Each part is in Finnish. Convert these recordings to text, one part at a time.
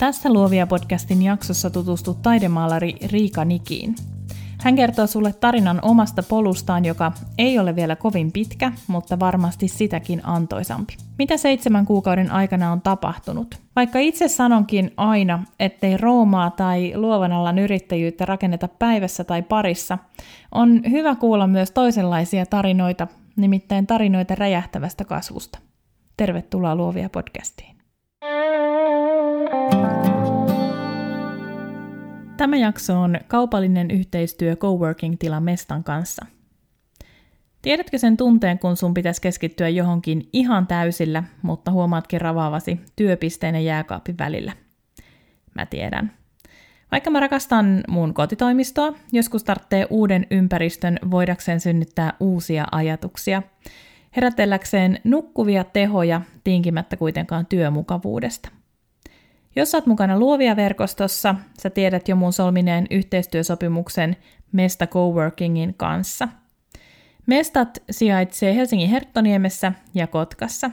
Tässä Luovia podcastin jaksossa tutustut taidemaalari Riika Nikiin. Hän kertoo sulle tarinan omasta polustaan, joka ei ole vielä kovin pitkä, mutta varmasti sitäkin antoisampi. Mitä seitsemän kuukauden aikana on tapahtunut? Vaikka itse sanonkin aina, ettei Roomaa tai luovan alan yrittäjyyttä rakenneta päivässä tai parissa, on hyvä kuulla myös toisenlaisia tarinoita, nimittäin tarinoita räjähtävästä kasvusta. Tervetuloa Luovia podcastiin. Tämä jakso on kaupallinen yhteistyö Coworking-tila Mestan kanssa. Tiedätkö sen tunteen, kun sun pitäisi keskittyä johonkin ihan täysillä, mutta huomaatkin ravaavasi työpisteen ja jääkaapin välillä? Mä tiedän. Vaikka mä rakastan mun kotitoimistoa, joskus tarvitsee uuden ympäristön voidakseen synnyttää uusia ajatuksia, herätelläkseen nukkuvia tehoja tinkimättä kuitenkaan työmukavuudesta. Jos olet mukana Luovia verkostossa, sä tiedät jo mun solmineen yhteistyösopimuksen Mesta Coworkingin kanssa. Mestat sijaitsee Helsingin Herttoniemessä ja Kotkassa.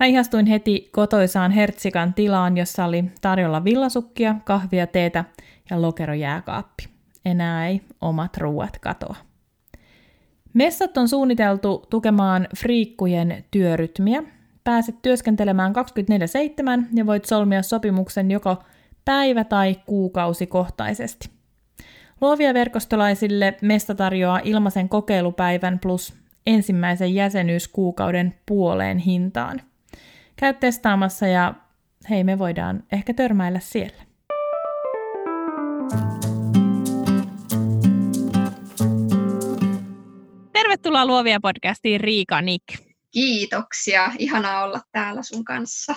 Mä ihastuin heti kotoisaan Hertsikan tilaan, jossa oli tarjolla villasukkia, kahvia, teetä ja lokerojääkaappi. Enää ei omat ruuat katoa. Messat on suunniteltu tukemaan friikkujen työrytmiä pääset työskentelemään 24-7 ja voit solmia sopimuksen joko päivä- tai kuukausikohtaisesti. Luovia verkostolaisille Mesta tarjoaa ilmaisen kokeilupäivän plus ensimmäisen jäsenyyskuukauden puoleen hintaan. Käy testaamassa ja hei, me voidaan ehkä törmäillä siellä. Tervetuloa Luovia podcastiin Riika Nick. Kiitoksia, ihanaa olla täällä sun kanssa.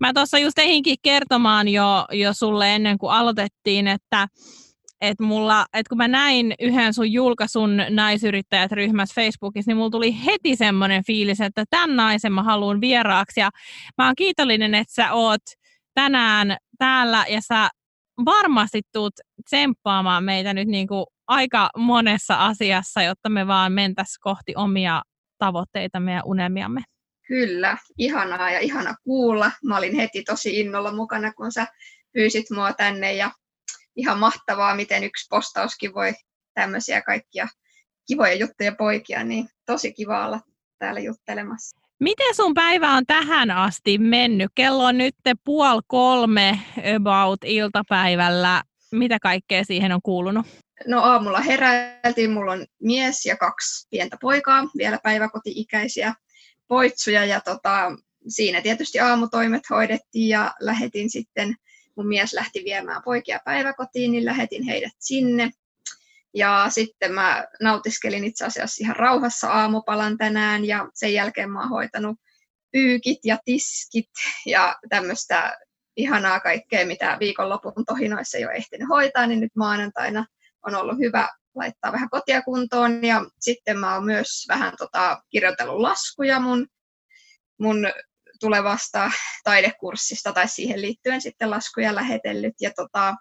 Mä tuossa just ehinkin kertomaan jo, jo sulle ennen kuin aloitettiin, että että mulla, että kun mä näin yhden sun julkaisun naisyrittäjät ryhmässä Facebookissa, niin mulla tuli heti semmoinen fiilis, että tämän naisen mä haluan vieraaksi. Ja mä oon kiitollinen, että sä oot tänään täällä ja sä varmasti tuut tsemppaamaan meitä nyt niin kuin aika monessa asiassa, jotta me vaan mentäs kohti omia tavoitteitamme ja unelmiamme. Kyllä, ihanaa ja ihana kuulla. Mä olin heti tosi innolla mukana, kun sä pyysit mua tänne ja ihan mahtavaa, miten yksi postauskin voi tämmöisiä kaikkia kivoja juttuja poikia, niin tosi kiva olla täällä juttelemassa. Miten sun päivä on tähän asti mennyt? Kello on nyt puoli kolme about iltapäivällä. Mitä kaikkea siihen on kuulunut? No aamulla heräiltiin, mulla on mies ja kaksi pientä poikaa, vielä päiväkoti-ikäisiä poitsuja ja tota, siinä tietysti aamutoimet hoidettiin ja lähetin sitten, mun mies lähti viemään poikia päiväkotiin, niin lähetin heidät sinne. Ja sitten mä nautiskelin itse asiassa ihan rauhassa aamupalan tänään ja sen jälkeen mä oon hoitanut pyykit ja tiskit ja tämmöistä ihanaa kaikkea, mitä viikonlopun tohinoissa ole ehtinyt hoitaa, niin nyt maanantaina on ollut hyvä laittaa vähän kotia kuntoon. Ja sitten mä oon myös vähän tota, kirjoitellut laskuja mun, mun tulevasta taidekurssista tai siihen liittyen sitten laskuja lähetellyt. Ja tota,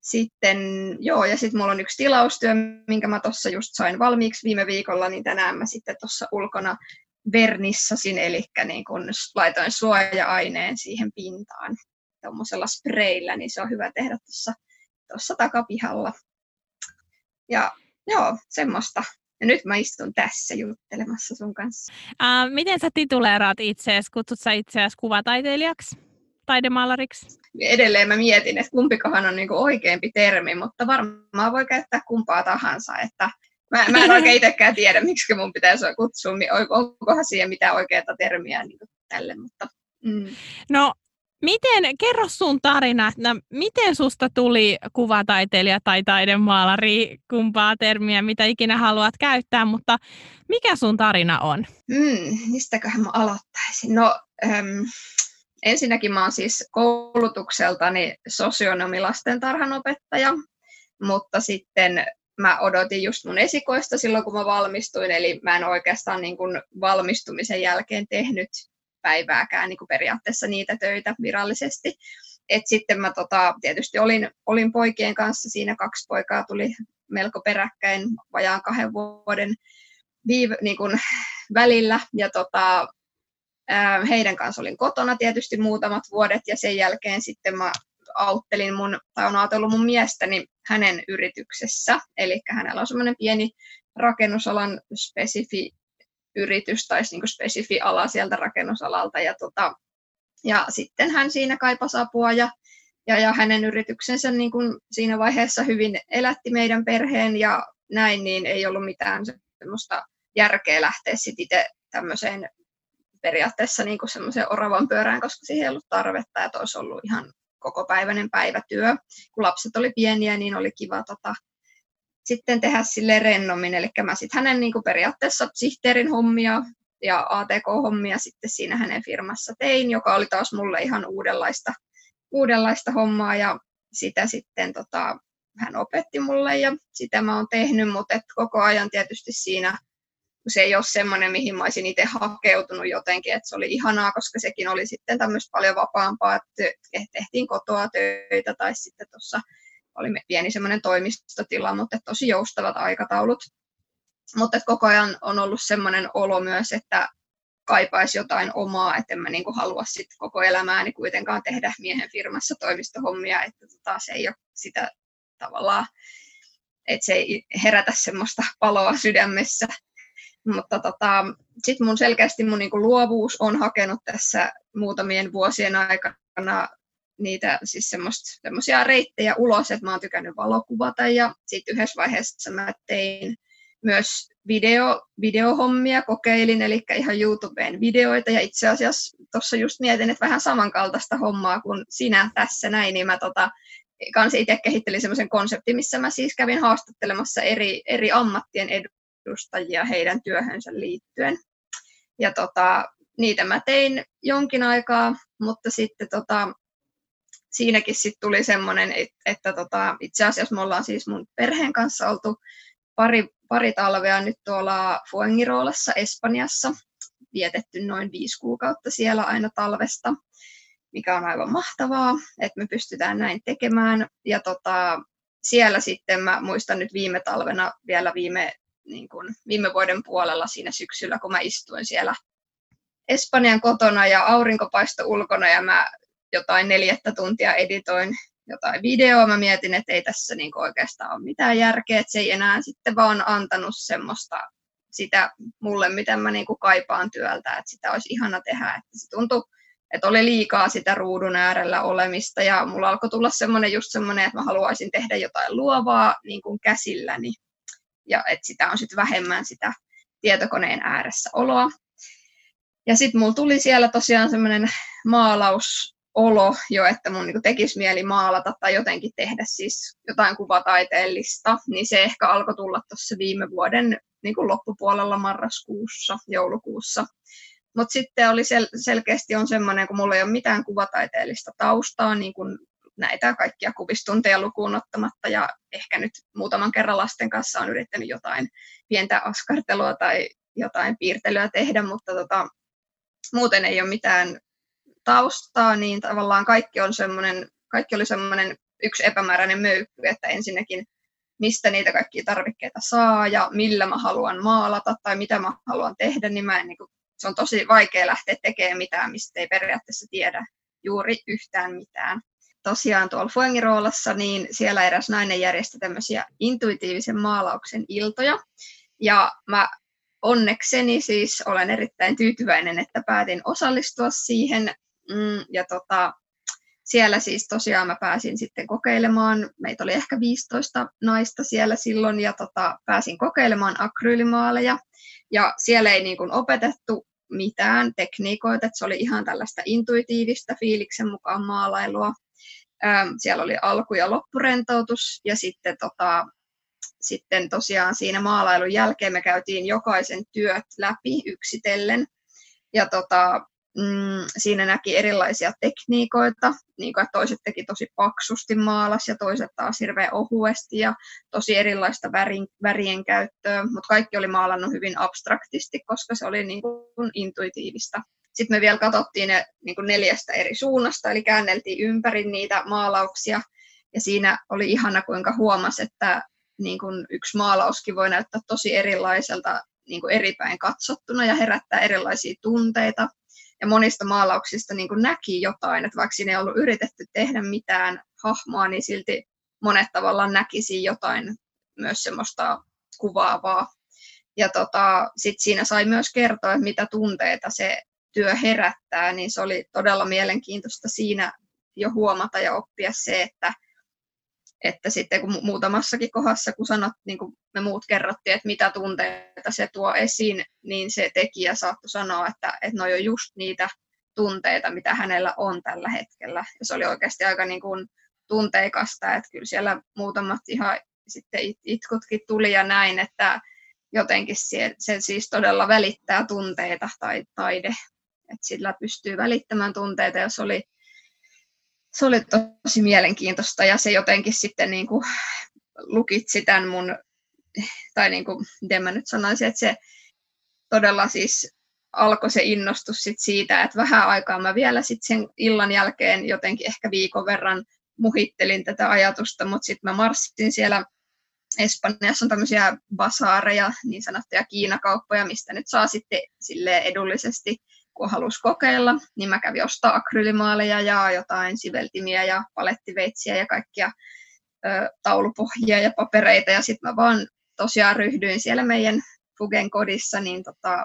sitten, joo, ja sitten mulla on yksi tilaustyö, minkä mä tuossa just sain valmiiksi viime viikolla, niin tänään mä sitten tuossa ulkona vernissasin, eli niin kun laitoin suoja-aineen siihen pintaan tuommoisella spreillä, niin se on hyvä tehdä tuossa takapihalla. Ja joo, semmoista. Ja nyt mä istun tässä juttelemassa sun kanssa. Uh, miten sä tituleeraat itseäsi? Kutsut sä itseäsi kuvataiteilijaksi? Taidemaalariksi? Edelleen mä mietin, että kumpikohan on niinku oikeampi termi, mutta varmaan voi käyttää kumpaa tahansa. Että mä, mä en oikein itsekään tiedä, miksi mun pitäisi kutsua, onkohan siihen mitään oikeaa termiä niin tälle. Mutta, mm. No Miten, kerro sun tarina, että miten susta tuli kuvataiteilija tai taidemaalari, kumpaa termiä, mitä ikinä haluat käyttää, mutta mikä sun tarina on? Mm, mistäköhän mä aloittaisin? No, äm, ensinnäkin mä oon siis koulutukseltani sosionomilasten tarhanopettaja, mutta sitten mä odotin just mun esikoista silloin, kun mä valmistuin, eli mä en oikeastaan niin kuin valmistumisen jälkeen tehnyt päivääkään niin kuin periaatteessa niitä töitä virallisesti. Et sitten mä tota, tietysti olin, olin poikien kanssa, siinä kaksi poikaa tuli melko peräkkäin vajaan kahden vuoden viive, niin kuin välillä, ja tota, heidän kanssa olin kotona tietysti muutamat vuodet, ja sen jälkeen sitten mä auttelin mun, tai on ajatellut mun miestäni hänen yrityksessä, eli hänellä on semmoinen pieni rakennusalan spesifi yritys tai niin spesifi ala sieltä rakennusalalta, ja, tota, ja sitten hän siinä kaipasi apua, ja, ja, ja hänen yrityksensä niin kuin siinä vaiheessa hyvin elätti meidän perheen, ja näin, niin ei ollut mitään semmoista järkeä lähteä sitten itse tämmöiseen periaatteessa niin kuin semmoiseen oravan pyörään, koska siihen ei ollut tarvetta, että olisi ollut ihan kokopäiväinen päivätyö. Kun lapset oli pieniä, niin oli kiva tota, sitten tehdä sille rennommin. Eli mä sitten hänen niin kuin periaatteessa sihteerin hommia ja ATK-hommia sitten siinä hänen firmassa tein, joka oli taas mulle ihan uudenlaista, uudenlaista hommaa ja sitä sitten tota, hän opetti mulle ja sitä mä oon tehnyt, mutta koko ajan tietysti siinä se ei ole semmoinen, mihin mä olisin itse hakeutunut jotenkin, että se oli ihanaa, koska sekin oli sitten tämmöistä paljon vapaampaa, että tehtiin kotoa töitä tai sitten tuossa oli pieni semmoinen toimistotila, mutta tosi joustavat aikataulut. Mutta koko ajan on ollut semmoinen olo myös, että kaipaisi jotain omaa, että en mä niinku halua sit koko elämääni kuitenkaan tehdä miehen firmassa toimistohommia, että tota, se ei ole sitä tavallaan, että se ei herätä semmoista paloa sydämessä. Mutta tota, sitten mun selkeästi mun niinku luovuus on hakenut tässä muutamien vuosien aikana niitä siis semmoisia reittejä ulos, että mä oon tykännyt valokuvata ja sitten yhdessä vaiheessa mä tein myös video, videohommia, kokeilin, eli ihan YouTubeen videoita ja itse asiassa tuossa just mietin, että vähän samankaltaista hommaa kuin sinä tässä näin, niin mä tota, kanssa itse kehittelin semmoisen konseptin, missä mä siis kävin haastattelemassa eri, eri ammattien edustajia heidän työhönsä liittyen. Ja tota, niitä mä tein jonkin aikaa, mutta sitten tota, siinäkin sitten tuli semmoinen, että, että tota, itse asiassa me ollaan siis mun perheen kanssa oltu pari, pari talvea nyt tuolla Fuengirolassa Espanjassa, vietetty noin viisi kuukautta siellä aina talvesta, mikä on aivan mahtavaa, että me pystytään näin tekemään. Ja tota, siellä sitten mä muistan nyt viime talvena vielä viime, niin kun, viime vuoden puolella siinä syksyllä, kun mä istuin siellä Espanjan kotona ja aurinko paistoi ulkona ja mä jotain neljättä tuntia editoin jotain videoa. Mä mietin, että ei tässä niinku oikeastaan ole mitään järkeä, että se ei enää sitten vaan antanut semmoista sitä mulle, mitä mä niinku kaipaan työltä, että sitä olisi ihana tehdä. Että se tuntui, että oli liikaa sitä ruudun äärellä olemista ja mulla alkoi tulla semmoinen just semmoinen, että mä haluaisin tehdä jotain luovaa niin kuin käsilläni ja että sitä on sitten vähemmän sitä tietokoneen ääressä oloa. Ja sitten mulla tuli siellä tosiaan semmoinen maalaus olo jo, että mun niin tekisi mieli maalata tai jotenkin tehdä siis jotain kuvataiteellista, niin se ehkä alkoi tulla tuossa viime vuoden niin kuin loppupuolella marraskuussa, joulukuussa. Mutta sitten oli sel- selkeästi on semmoinen, kun mulla ei ole mitään kuvataiteellista taustaa, niin kuin näitä kaikkia kuvistunteja lukuun ottamatta, ja ehkä nyt muutaman kerran lasten kanssa on yrittänyt jotain pientä askartelua tai jotain piirtelyä tehdä, mutta tota, muuten ei ole mitään taustaa, niin tavallaan kaikki, on semmoinen, kaikki oli semmoinen yksi epämääräinen möykky, että ensinnäkin mistä niitä kaikkia tarvikkeita saa ja millä mä haluan maalata tai mitä mä haluan tehdä, niin mä en, niin kuin, se on tosi vaikea lähteä tekemään mitään, mistä ei periaatteessa tiedä juuri yhtään mitään. Tosiaan tuolla Fuengiroolassa, niin siellä eräs nainen järjesti tämmöisiä intuitiivisen maalauksen iltoja. Ja mä onnekseni siis olen erittäin tyytyväinen, että päätin osallistua siihen. Mm, ja tota, siellä siis tosiaan mä pääsin sitten kokeilemaan, meitä oli ehkä 15 naista siellä silloin, ja tota, pääsin kokeilemaan akryylimaaleja, ja siellä ei niin kuin opetettu mitään tekniikoita, että se oli ihan tällaista intuitiivista fiiliksen mukaan maalailua. Ähm, siellä oli alku- ja loppurentoutus, ja sitten, tota, sitten tosiaan siinä maalailun jälkeen me käytiin jokaisen työt läpi yksitellen, ja tota, mm, siinä näki erilaisia tekniikoita, niin kuin, että toiset teki tosi paksusti maalas ja toiset taas hirveän ohuesti ja tosi erilaista värin, värien käyttöä, mutta kaikki oli maalannut hyvin abstraktisti, koska se oli niin kuin intuitiivista. Sitten me vielä katsottiin ne niin kuin neljästä eri suunnasta, eli käänneltiin ympäri niitä maalauksia, ja siinä oli ihana, kuinka huomasi, että niin kuin yksi maalauskin voi näyttää tosi erilaiselta niin kuin eri päin katsottuna ja herättää erilaisia tunteita. Ja monista maalauksista niin kuin näki jotain, että vaikka siinä ei ollut yritetty tehdä mitään hahmoa, niin silti monet tavallaan näkisi jotain myös semmoista kuvaavaa. Ja tota, sit siinä sai myös kertoa, että mitä tunteita se työ herättää, niin se oli todella mielenkiintoista siinä jo huomata ja oppia se, että että sitten kun muutamassakin kohdassa, kun sanot, niin kuin me muut kerrottiin, että mitä tunteita se tuo esiin, niin se tekijä saattoi sanoa, että, että ne on just niitä tunteita, mitä hänellä on tällä hetkellä. Ja se oli oikeasti aika niin kuin tunteikasta, että kyllä siellä muutamat ihan sitten itkutkin tuli ja näin, että jotenkin se, se siis todella välittää tunteita tai taide, että sillä pystyy välittämään tunteita, jos oli se oli tosi mielenkiintoista ja se jotenkin sitten niin kuin lukitsi tämän mun, tai niin kuin, miten mä nyt sanoisin, että se todella siis alkoi se innostus sit siitä, että vähän aikaa mä vielä sitten sen illan jälkeen jotenkin ehkä viikon verran muhittelin tätä ajatusta, mutta sitten mä marssin siellä Espanjassa. On tämmöisiä basaareja, niin sanottuja Kiinakauppoja, mistä nyt saa sitten sille edullisesti kun halusi kokeilla, niin mä kävin ostaa akryylimaaleja ja jotain siveltimiä ja palettiveitsiä ja kaikkia ö, taulupohjia ja papereita. Ja sitten mä vaan tosiaan ryhdyin siellä meidän Fugen kodissa niin tota,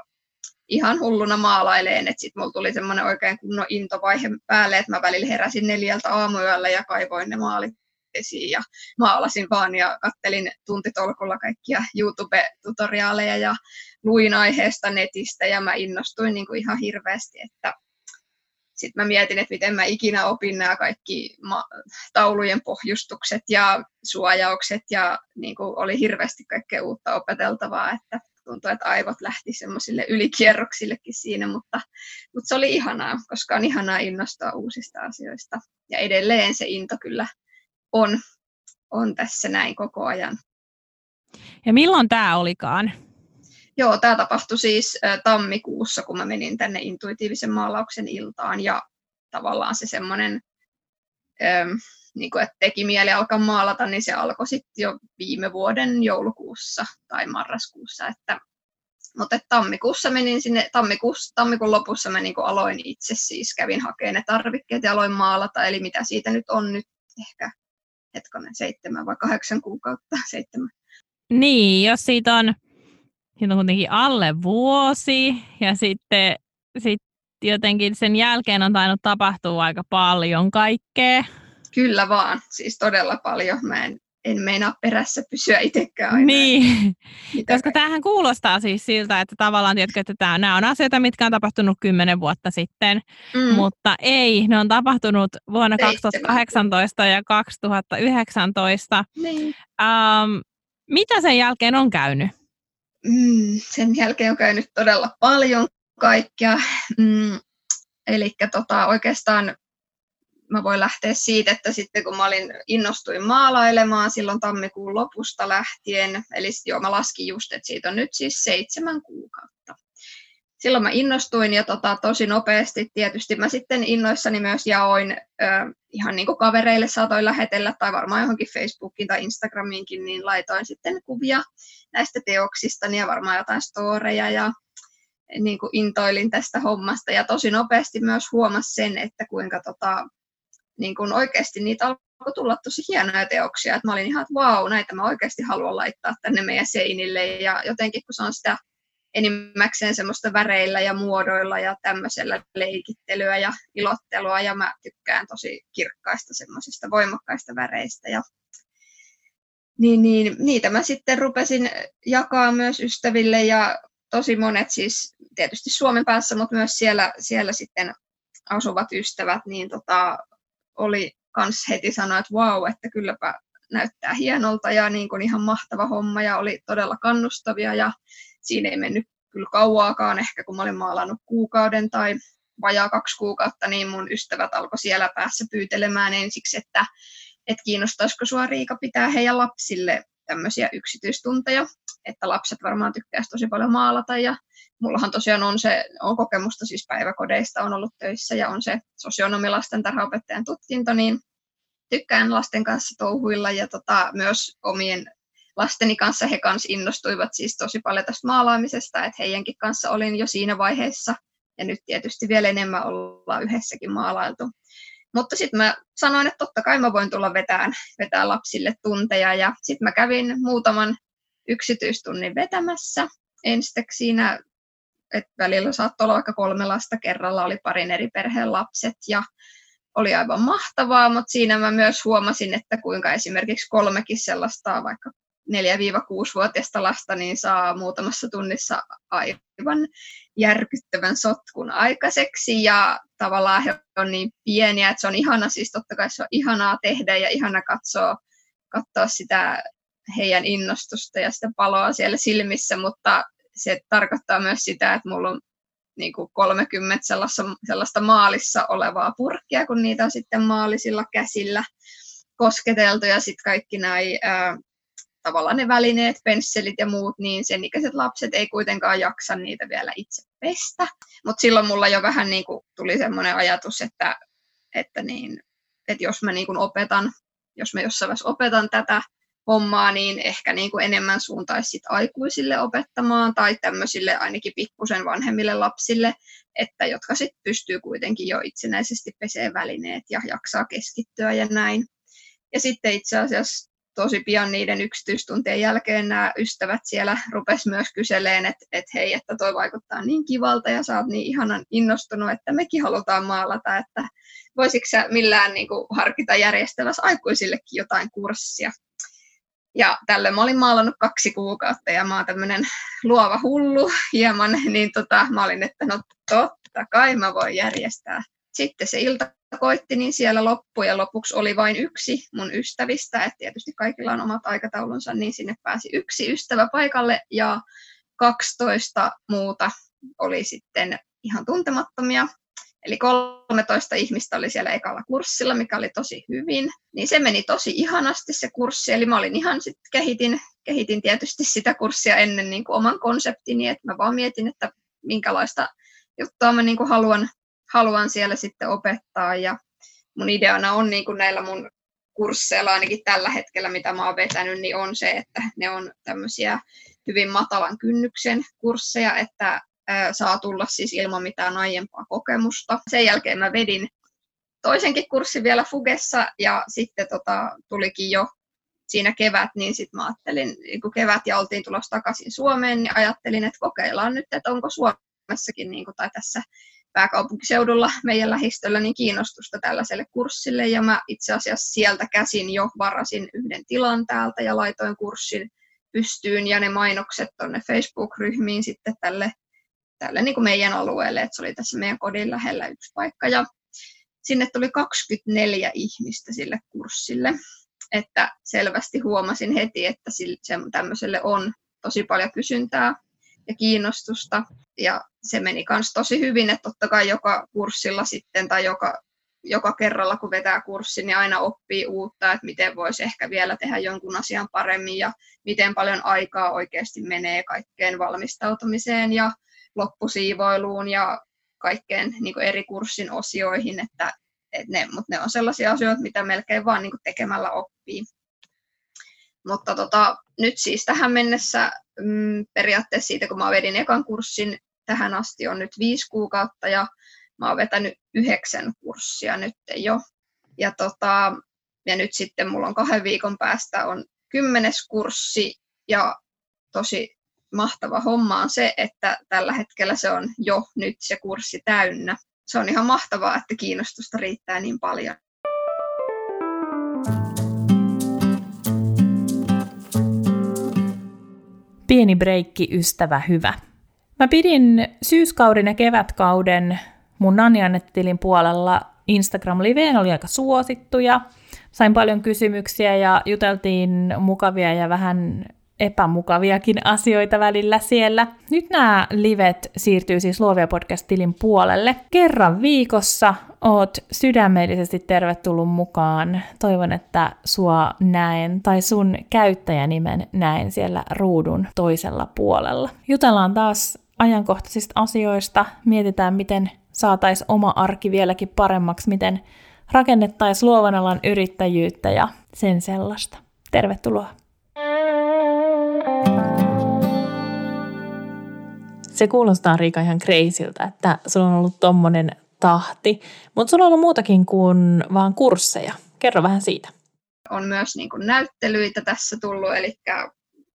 ihan hulluna maalaileen, että sitten mulla tuli semmoinen oikein kunnon intovaihe päälle, että mä välillä heräsin neljältä aamuyöllä ja kaivoin ne maalit esiin ja maalasin vaan ja kattelin tuntitolkulla kaikkia YouTube-tutoriaaleja ja luin aiheesta netistä ja mä innostuin niin kuin ihan hirveästi, että sitten mä mietin, että miten mä ikinä opin nämä kaikki taulujen pohjustukset ja suojaukset ja niin kuin oli hirveästi kaikkea uutta opeteltavaa, että tuntui, että aivot lähti semmoisille ylikierroksillekin siinä, mutta, mutta se oli ihanaa, koska on ihanaa innostua uusista asioista. Ja edelleen se into kyllä on, on tässä näin koko ajan. Ja milloin tämä olikaan? Joo, tämä tapahtui siis tammikuussa, kun mä menin tänne intuitiivisen maalauksen iltaan ja tavallaan se semmoinen, niin kuin, että teki mieli alkaa maalata, niin se alkoi sitten jo viime vuoden joulukuussa tai marraskuussa, että mutta tammikuussa menin sinne, tammikuussa, tammikuun lopussa mä niin aloin itse siis, kävin hakemaan ne tarvikkeet ja aloin maalata, eli mitä siitä nyt on nyt ehkä hetkonen, seitsemän vai kahdeksan kuukautta, seitsemän. Niin, jos siitä on, siitä on kuitenkin alle vuosi ja sitten sit jotenkin sen jälkeen on tainnut tapahtua aika paljon kaikkea. Kyllä vaan, siis todella paljon. Mä en en meinaa perässä pysyä itsekään aina. Niin, koska tämähän kuulostaa siis siltä, että tavallaan tiedätkö, että tämä, nämä on asioita, mitkä on tapahtunut kymmenen vuotta sitten, mm. mutta ei, ne on tapahtunut vuonna 2018 ja 2019. Niin. Um, mitä sen jälkeen on käynyt? Mm, sen jälkeen on käynyt todella paljon kaikkea. Mm, Eli tota, oikeastaan mä voin lähteä siitä, että sitten kun mä olin, innostuin maalailemaan silloin tammikuun lopusta lähtien, eli joo, mä laskin just, että siitä on nyt siis seitsemän kuukautta. Silloin mä innostuin ja tota, tosi nopeasti tietysti mä sitten innoissani myös jaoin ö, ihan niin kuin kavereille saatoin lähetellä tai varmaan johonkin Facebookiin tai Instagramiinkin, niin laitoin sitten kuvia näistä teoksista ja varmaan jotain storeja ja niin kuin intoilin tästä hommasta. Ja tosi nopeasti myös huomasin sen, että kuinka tota, niin kun oikeasti niitä alkoi tulla tosi hienoja teoksia, että mä olin ihan, että vau, näitä mä oikeasti haluan laittaa tänne meidän seinille, ja jotenkin kun se on sitä enimmäkseen semmoista väreillä ja muodoilla ja tämmöisellä leikittelyä ja ilottelua, ja mä tykkään tosi kirkkaista semmoisista voimakkaista väreistä, ja niin, niin, niitä mä sitten rupesin jakaa myös ystäville, ja tosi monet siis tietysti Suomen päässä, mutta myös siellä, siellä sitten asuvat ystävät, niin tota, oli kans heti sanoa, että vau, wow, että kylläpä näyttää hienolta ja niin kuin ihan mahtava homma ja oli todella kannustavia ja siinä ei mennyt kyllä kauaakaan. Ehkä, kun mä olin maalannut kuukauden tai vajaa kaksi kuukautta, niin mun ystävät alkoi siellä päässä pyytelemään ensiksi, että, että kiinnostaisiko sua Riika pitää heidän lapsille tämmöisiä yksityistunteja, että lapset varmaan tykkäisivät tosi paljon maalata ja mullahan tosiaan on se, on kokemusta siis päiväkodeista, on ollut töissä ja on se sosionomilasten tarhaopettajan tutkinto, niin tykkään lasten kanssa touhuilla ja tota, myös omien lasteni kanssa he kanssa innostuivat siis tosi paljon tästä maalaamisesta, että heidänkin kanssa olin jo siinä vaiheessa ja nyt tietysti vielä enemmän ollaan yhdessäkin maalailtu. Mutta sitten mä sanoin, että totta kai mä voin tulla vetään, vetää lapsille tunteja ja sitten mä kävin muutaman yksityistunnin vetämässä. Ensiksi siinä, että välillä saattoi olla vaikka kolme lasta kerralla, oli parin eri perheen lapset ja oli aivan mahtavaa, mutta siinä mä myös huomasin, että kuinka esimerkiksi kolmekin sellaista vaikka 4-6-vuotiaista lasta niin saa muutamassa tunnissa aivan järkyttävän sotkun aikaiseksi. Ja tavallaan he on niin pieniä, että se on ihana, siis totta kai se on ihanaa tehdä ja ihana katsoa, katsoa sitä heidän innostusta ja sitä paloa siellä silmissä, mutta se tarkoittaa myös sitä, että mulla on niin kuin 30 sellaista, sellaista maalissa olevaa purkkia, kun niitä on sitten maalisilla käsillä kosketeltu ja sitten kaikki nämä tavallaan ne välineet, pensselit ja muut, niin sen ikäiset lapset ei kuitenkaan jaksa niitä vielä itse pestä. Mutta silloin mulla jo vähän niin kuin tuli semmoinen ajatus, että, että, niin, että jos mä niin kuin opetan, jos mä jossain vaiheessa opetan tätä hommaa, niin ehkä niin kuin enemmän suuntaisi sit aikuisille opettamaan tai tämmöisille ainakin pikkusen vanhemmille lapsille, että jotka sitten pystyy kuitenkin jo itsenäisesti peseen välineet ja jaksaa keskittyä ja näin. Ja sitten itse asiassa tosi pian niiden yksityistuntien jälkeen nämä ystävät siellä rupes myös kyseleen, että, että hei, että toi vaikuttaa niin kivalta ja sä oot niin ihanan innostunut, että mekin halutaan maalata, että voisitko sä millään niin kuin, harkita järjestävässä aikuisillekin jotain kurssia. Ja tälle mä olin maalannut kaksi kuukautta ja mä oon tämmöinen luova hullu hieman, niin tota, mä olin, että no totta kai mä voin järjestää. Sitten se ilta koitti, niin siellä loppui ja lopuksi oli vain yksi mun ystävistä, että tietysti kaikilla on omat aikataulunsa, niin sinne pääsi yksi ystävä paikalle ja 12 muuta oli sitten ihan tuntemattomia. Eli 13 ihmistä oli siellä ekalla kurssilla, mikä oli tosi hyvin. Niin se meni tosi ihanasti se kurssi. Eli mä olin ihan sitten kehitin, kehitin tietysti sitä kurssia ennen niin kuin oman konseptini, että mä vaan mietin, että minkälaista juttua mä niin kuin haluan haluan siellä sitten opettaa ja mun ideana on niin kuin näillä mun kursseilla ainakin tällä hetkellä, mitä mä oon vetänyt, niin on se, että ne on tämmöisiä hyvin matalan kynnyksen kursseja, että saa tulla siis ilman mitään aiempaa kokemusta. Sen jälkeen mä vedin toisenkin kurssin vielä Fugessa ja sitten tota, tulikin jo siinä kevät, niin sitten mä ajattelin, kun kevät ja oltiin tulossa takaisin Suomeen, niin ajattelin, että kokeillaan nyt, että onko Suomessakin niin kuin, tai tässä pääkaupunkiseudulla meidän lähistöllä niin kiinnostusta tällaiselle kurssille. Ja mä itse asiassa sieltä käsin jo varasin yhden tilan täältä ja laitoin kurssin pystyyn. Ja ne mainokset tuonne Facebook-ryhmiin sitten tälle, tälle niin kuin meidän alueelle, että se oli tässä meidän kodin lähellä yksi paikka. Ja sinne tuli 24 ihmistä sille kurssille, että selvästi huomasin heti, että tämmöiselle on tosi paljon kysyntää ja kiinnostusta. Ja se meni myös tosi hyvin, että totta kai joka kurssilla sitten tai joka, joka kerralla kun vetää kurssin, niin aina oppii uutta, että miten voisi ehkä vielä tehdä jonkun asian paremmin ja miten paljon aikaa oikeasti menee kaikkeen valmistautumiseen ja loppusiivoiluun ja kaikkeen niin eri kurssin osioihin, että, että ne, mutta ne on sellaisia asioita, mitä melkein vaan niin tekemällä oppii. Mutta tota, nyt siis tähän mennessä mm, periaatteessa siitä, kun mä vedin ekan kurssin tähän asti on nyt viisi kuukautta ja mä oon vetänyt yhdeksän kurssia nyt jo. Ja, tota, ja nyt sitten mulla on kahden viikon päästä on kymmenes kurssi ja tosi mahtava homma on se, että tällä hetkellä se on jo nyt se kurssi täynnä. Se on ihan mahtavaa, että kiinnostusta riittää niin paljon. Pieni breikki, ystävä hyvä. Mä pidin syyskauden ja kevätkauden mun Nanni tilin puolella Instagram-liveen, oli aika suosittuja. Sain paljon kysymyksiä ja juteltiin mukavia ja vähän epämukaviakin asioita välillä siellä. Nyt nämä livet siirtyy siis Luovia podcast-tilin puolelle. Kerran viikossa oot sydämellisesti tervetullut mukaan. Toivon, että sua näen tai sun käyttäjänimen näen siellä ruudun toisella puolella. Jutellaan taas ajankohtaisista asioista, mietitään miten saataisiin oma arki vieläkin paremmaksi, miten rakennettaisiin luovan alan yrittäjyyttä ja sen sellaista. Tervetuloa! Se kuulostaa Riika ihan kreisiltä, että sulla on ollut tommonen tahti, mutta sulla on ollut muutakin kuin vaan kursseja. Kerro vähän siitä. On myös niin kuin näyttelyitä tässä tullut, eli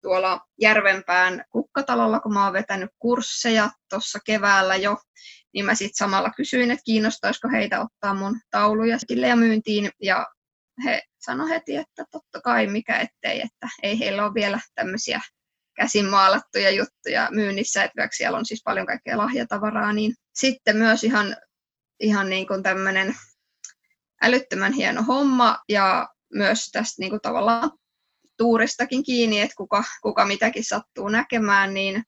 tuolla Järvenpään kukkatalolla, kun mä oon vetänyt kursseja tuossa keväällä jo, niin mä sitten samalla kysyin, että kiinnostaisiko heitä ottaa mun tauluja sille ja myyntiin, ja he sanoi heti, että totta kai mikä ettei, että ei heillä ole vielä tämmöisiä käsin maalattuja juttuja myynnissä, että siellä on siis paljon kaikkea lahjatavaraa, niin sitten myös ihan, ihan niin kuin tämmöinen älyttömän hieno homma ja myös tästä niin kuin tavallaan tuuristakin kiinni, että kuka, kuka mitäkin sattuu näkemään, niin,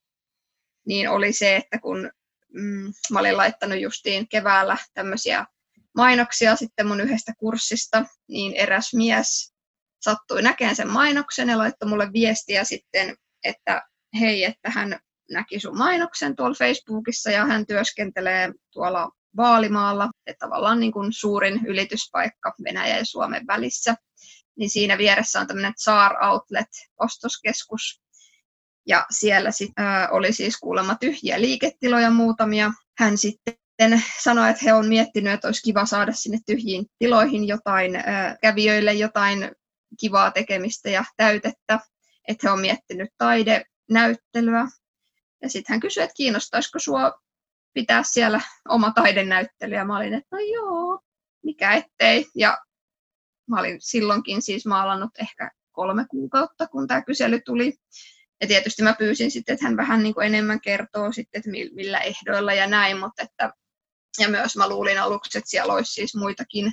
niin oli se, että kun mm, mä olin laittanut justiin keväällä tämmöisiä mainoksia sitten mun yhdestä kurssista, niin eräs mies sattui näkemään sen mainoksen ja laittoi mulle viestiä sitten, että hei, että hän näki sun mainoksen tuolla Facebookissa ja hän työskentelee tuolla Vaalimaalla, että tavallaan niin kuin suurin ylityspaikka Venäjän ja Suomen välissä. Niin siinä vieressä on tämmöinen Tsar Outlet-ostoskeskus. Ja siellä sit, ää, oli siis kuulemma tyhjiä liiketiloja muutamia. Hän sitten sanoi, että he on miettinyt, että olisi kiva saada sinne tyhjiin tiloihin jotain kävijöille jotain kivaa tekemistä ja täytettä. Että he on miettinyt taidenäyttelyä. Ja sitten hän kysyi, että kiinnostaisiko sinua pitää siellä oma taidenäyttely. Ja mä olin, että no joo, mikä ettei. Ja mä olin silloinkin siis maalannut ehkä kolme kuukautta, kun tämä kysely tuli. Ja tietysti mä pyysin sitten, että hän vähän niin kuin enemmän kertoo sitten, että millä ehdoilla ja näin, mutta että ja myös mä luulin aluksi, että siellä olisi siis muitakin,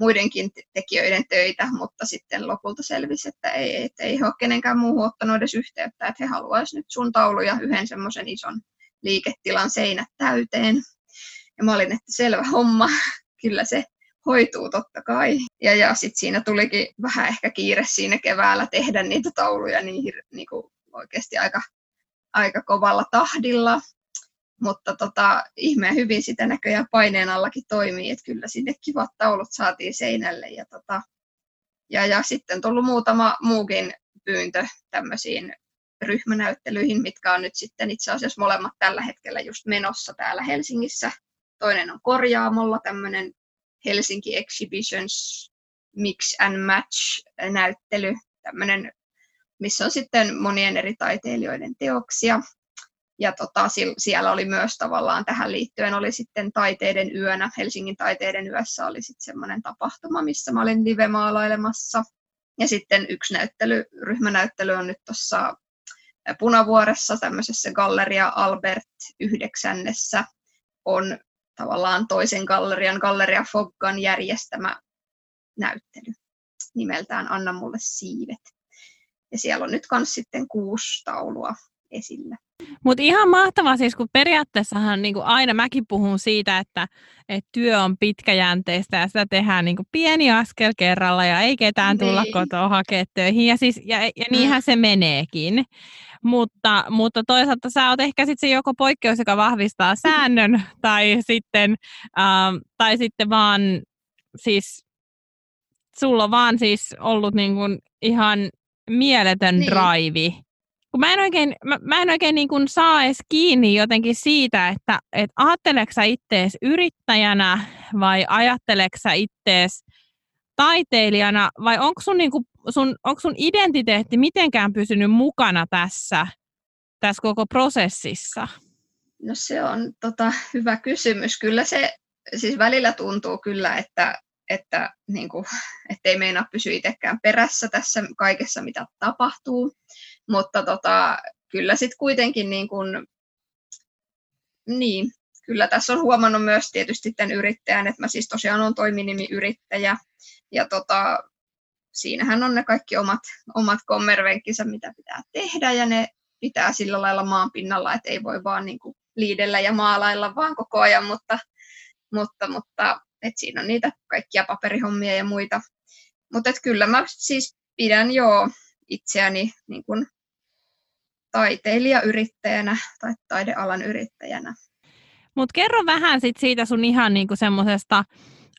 muidenkin tekijöiden töitä, mutta sitten lopulta selvisi, että ei, että ei ole kenenkään muuhun ottanut edes yhteyttä, että he haluaisivat nyt sun tauluja yhden semmoisen ison liiketilan seinät täyteen. Ja mä olin, että selvä homma, kyllä se hoituu totta kai. Ja, ja sitten siinä tulikin vähän ehkä kiire siinä keväällä tehdä niitä tauluja niin, niin kuin oikeasti aika, aika kovalla tahdilla mutta tota, ihmeen hyvin sitä näköjään paineen allakin toimii, että kyllä sinne kivat taulut saatiin seinälle ja, tota, ja, ja sitten tullut muutama muukin pyyntö tämmöisiin ryhmänäyttelyihin, mitkä on nyt sitten itse asiassa molemmat tällä hetkellä just menossa täällä Helsingissä. Toinen on Korjaamolla tämmöinen Helsinki Exhibitions Mix and Match näyttely, tämmöinen, missä on sitten monien eri taiteilijoiden teoksia ja tota, siellä oli myös tavallaan tähän liittyen oli sitten taiteiden yönä, Helsingin taiteiden yössä oli sitten semmoinen tapahtuma, missä mä olin live-maalailemassa. Ja sitten yksi näyttely, ryhmänäyttely on nyt tuossa Punavuoressa tämmöisessä Galleria Albert yhdeksännessä on tavallaan toisen gallerian, Galleria Foggan järjestämä näyttely nimeltään Anna mulle siivet. Ja siellä on nyt myös sitten kuusi taulua esillä. Mutta ihan mahtavaa siis, kun periaatteessahan niin kuin aina mäkin puhun siitä, että, että työ on pitkäjänteistä ja sitä tehdään niin kuin pieni askel kerralla ja ei ketään tulla niin. kotoa hakemaan töihin. Ja, siis, ja, ja mm. niinhän se meneekin. Mutta, mutta toisaalta sä oot ehkä sitten se joko poikkeus, joka vahvistaa säännön, tai sitten, ähm, tai sitten vaan siis sulla on vaan siis ollut niin kuin ihan mieletön niin. drive kun mä en oikein, mä, mä en oikein niin kuin saa edes kiinni jotenkin siitä, että et ajatteleeko sä ittees yrittäjänä vai ajatteleeko sä ittees taiteilijana vai onko sun, niin kuin, sun, onko sun identiteetti mitenkään pysynyt mukana tässä, tässä koko prosessissa? No se on tota, hyvä kysymys. Kyllä se siis välillä tuntuu kyllä, että, että niin kuin, ettei meinaa pysyä itsekään perässä tässä kaikessa, mitä tapahtuu. Mutta tota, kyllä sitten kuitenkin niin kun, niin, kyllä tässä on huomannut myös tietysti tämän yrittäjän, että mä siis tosiaan olen toiminimiyrittäjä. Ja tota, siinähän on ne kaikki omat, omat kommervenkkinsä, mitä pitää tehdä, ja ne pitää sillä lailla maan pinnalla, että ei voi vaan niin kuin liidellä ja maalailla vaan koko ajan, mutta, mutta, mutta et siinä on niitä kaikkia paperihommia ja muita. Mutta kyllä mä siis pidän jo itseäni niin kuin taiteilijayrittäjänä tai taidealan yrittäjänä. Mutta kerro vähän sit siitä sun ihan niinku semmoisesta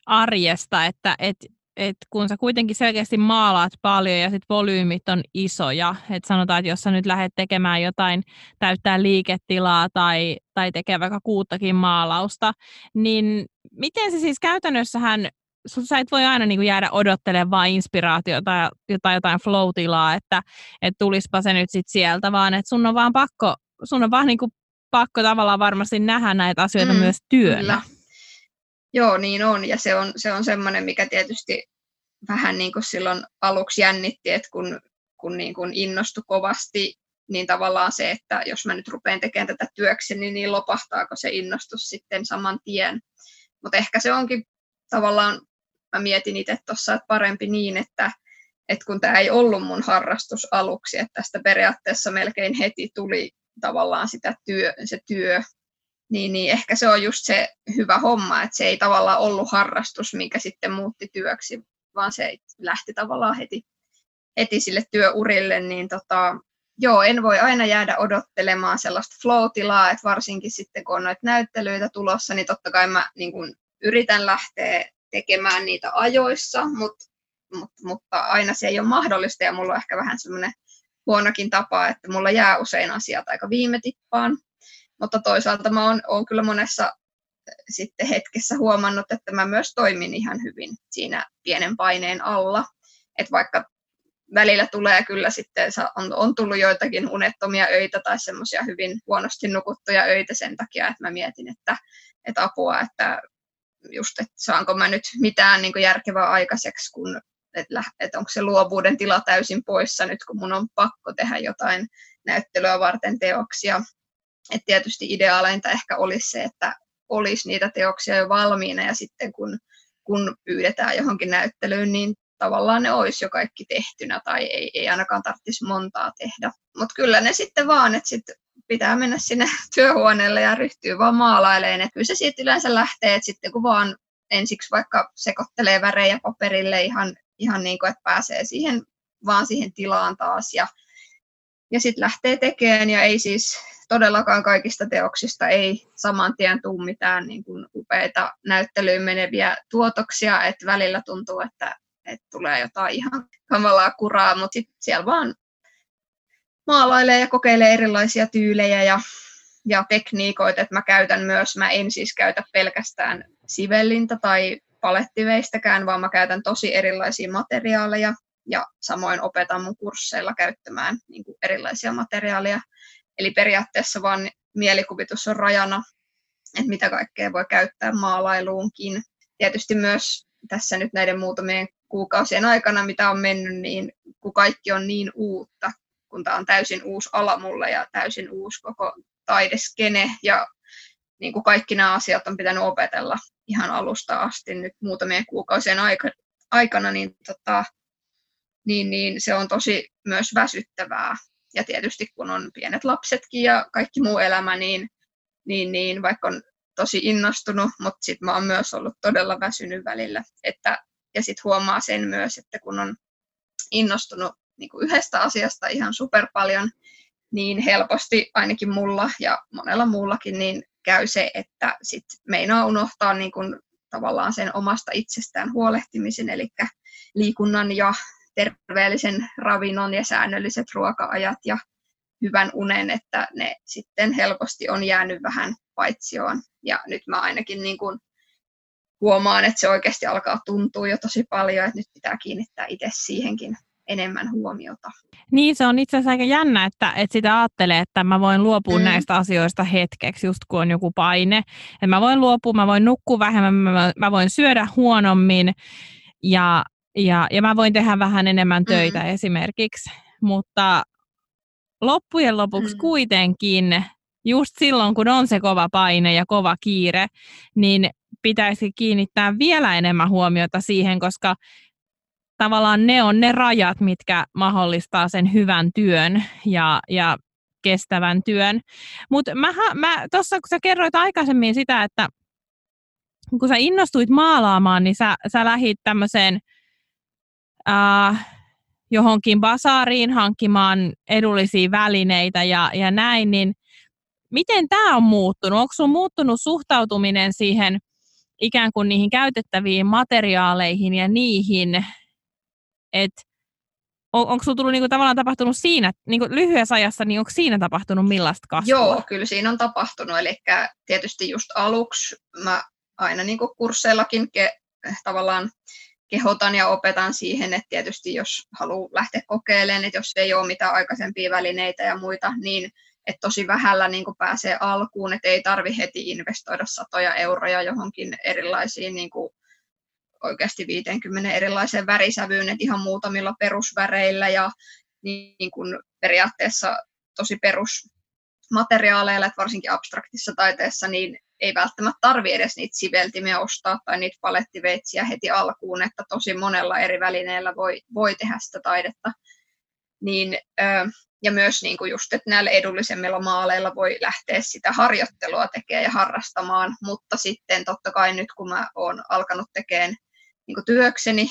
arjesta, että et, et kun sä kuitenkin selkeästi maalaat paljon ja sit volyymit on isoja, että sanotaan, että jos sä nyt lähdet tekemään jotain, täyttää liiketilaa tai, tai tekee vaikka kuuttakin maalausta, niin miten se siis käytännössähän sä et voi aina niin kuin jäädä odottelemaan vain inspiraatiota ja jotain, jotain flow-tilaa, että, että tulispa se nyt sit sieltä, vaan että sun on vaan pakko, sun on vaan niin kuin pakko tavallaan varmasti nähdä näitä asioita mm, myös työnä. Kyllä. Joo, niin on. Ja se on, se on semmoinen, mikä tietysti vähän niin kuin silloin aluksi jännitti, että kun, kun niin kuin innostui kovasti, niin tavallaan se, että jos mä nyt rupean tekemään tätä työkseni, niin, niin lopahtaako se innostus sitten saman tien. Mutta ehkä se onkin tavallaan, mä mietin itse tuossa, että parempi niin, että, että kun tämä ei ollut mun harrastus aluksi, että tästä periaatteessa melkein heti tuli tavallaan sitä työ, se työ, niin, niin ehkä se on just se hyvä homma, että se ei tavallaan ollut harrastus, mikä sitten muutti työksi, vaan se lähti tavallaan heti, heti sille työurille, niin tota, joo, en voi aina jäädä odottelemaan sellaista flow-tilaa, että varsinkin sitten kun on noita näyttelyitä tulossa, niin totta kai mä niin kun yritän lähteä tekemään niitä ajoissa, mutta, mutta, mutta aina se ei ole mahdollista ja mulla on ehkä vähän semmoinen huonokin tapa, että mulla jää usein asiat aika viime tippaan. Mutta toisaalta mä oon, oon kyllä monessa sitten hetkessä huomannut, että mä myös toimin ihan hyvin siinä pienen paineen alla. Että vaikka välillä tulee kyllä sitten, on, on tullut joitakin unettomia öitä tai semmoisia hyvin huonosti nukuttuja öitä sen takia, että mä mietin, että, että apua, että just, että saanko mä nyt mitään niin järkevää aikaiseksi, kun että, että onko se luovuuden tila täysin poissa nyt, kun mun on pakko tehdä jotain näyttelyä varten teoksia. Et tietysti ideaaleinta ehkä olisi se, että olisi niitä teoksia jo valmiina ja sitten kun, kun pyydetään johonkin näyttelyyn, niin tavallaan ne olisi jo kaikki tehtynä tai ei, ei ainakaan tarvitsisi montaa tehdä. Mutta kyllä ne sitten vaan, että sit pitää mennä sinne työhuoneelle ja ryhtyy vaan maalailemaan. Et kyllä se siitä yleensä lähtee, että sitten kun vaan ensiksi vaikka sekoittelee värejä paperille ihan ihan niin kuin, että pääsee siihen, vaan siihen tilaan taas ja, ja sitten lähtee tekemään ja ei siis todellakaan kaikista teoksista ei saman tien tule mitään niin kuin upeita näyttelyyn meneviä tuotoksia, että välillä tuntuu, että, että tulee jotain ihan kamalaa kuraa, mutta sitten siellä vaan maalailee ja kokeilee erilaisia tyylejä ja, ja tekniikoita, että mä käytän myös, mä en siis käytä pelkästään sivellintä tai palettiveistäkään, vaan mä käytän tosi erilaisia materiaaleja ja samoin opetan mun kursseilla käyttämään niin kuin erilaisia materiaaleja. Eli periaatteessa vaan mielikuvitus on rajana, että mitä kaikkea voi käyttää maalailuunkin. Tietysti myös tässä nyt näiden muutamien kuukausien aikana, mitä on mennyt, niin kun kaikki on niin uutta, kun tämä on täysin uusi ala mulle ja täysin uusi koko taideskene ja niin kuin kaikki nämä asiat on pitänyt opetella ihan alusta asti nyt muutamien kuukausien aikana, niin, tota, niin, niin se on tosi myös väsyttävää. Ja tietysti kun on pienet lapsetkin ja kaikki muu elämä, niin, niin, niin vaikka on tosi innostunut, mutta sitten mä oon myös ollut todella väsynyt välillä. Että, ja sitten huomaa sen myös, että kun on innostunut niin kuin yhdestä asiasta ihan super paljon, niin helposti ainakin mulla ja monella muullakin, niin käy se, että sit meinaa unohtaa niin kun tavallaan sen omasta itsestään huolehtimisen, eli liikunnan ja terveellisen ravinnon ja säännölliset ruoka-ajat ja hyvän unen, että ne sitten helposti on jäänyt vähän paitsioon. Ja nyt mä ainakin niin kun huomaan, että se oikeasti alkaa tuntua jo tosi paljon, että nyt pitää kiinnittää itse siihenkin enemmän huomiota. Niin, se on itse asiassa aika jännä, että, että sitä ajattelee, että mä voin luopua mm. näistä asioista hetkeksi, just kun on joku paine. Että mä voin luopua, mä voin nukkua vähemmän, mä, mä voin syödä huonommin ja, ja, ja mä voin tehdä vähän enemmän töitä mm. esimerkiksi. Mutta loppujen lopuksi mm. kuitenkin, just silloin kun on se kova paine ja kova kiire, niin pitäisi kiinnittää vielä enemmän huomiota siihen, koska tavallaan ne on ne rajat, mitkä mahdollistaa sen hyvän työn ja, ja kestävän työn. Mutta mä, mä tuossa, kun sä kerroit aikaisemmin sitä, että kun sä innostuit maalaamaan, niin sä, sä lähit tämmöiseen äh, johonkin basaariin hankkimaan edullisia välineitä ja, ja näin, niin miten tämä on muuttunut? Onko sun muuttunut suhtautuminen siihen ikään kuin niihin käytettäviin materiaaleihin ja niihin, että on, onko sinulla tullut niinku tavallaan tapahtunut siinä, niinku lyhyessä ajassa, niin onko siinä tapahtunut millaista kasvua? Joo, kyllä siinä on tapahtunut. Eli tietysti just aluksi mä aina niinku kursseillakin ke, tavallaan kehotan ja opetan siihen, että tietysti jos haluaa lähteä kokeilemaan, että jos ei ole mitään aikaisempia välineitä ja muita, niin että tosi vähällä niin kuin pääsee alkuun, että ei tarvi heti investoida satoja euroja johonkin erilaisiin niin kuin oikeasti 50 erilaiseen värisävyyn, että ihan muutamilla perusväreillä ja niin kuin periaatteessa tosi perusmateriaaleilla, että varsinkin abstraktissa taiteessa, niin ei välttämättä tarvi edes niitä siveltimiä ostaa tai niitä palettiveitsiä heti alkuun, että tosi monella eri välineellä voi, voi tehdä sitä taidetta. Niin, ja myös niin kuin just, että näillä edullisemmilla maaleilla voi lähteä sitä harjoittelua tekemään ja harrastamaan, mutta sitten totta kai nyt kun mä oon alkanut tekemään niin työkseni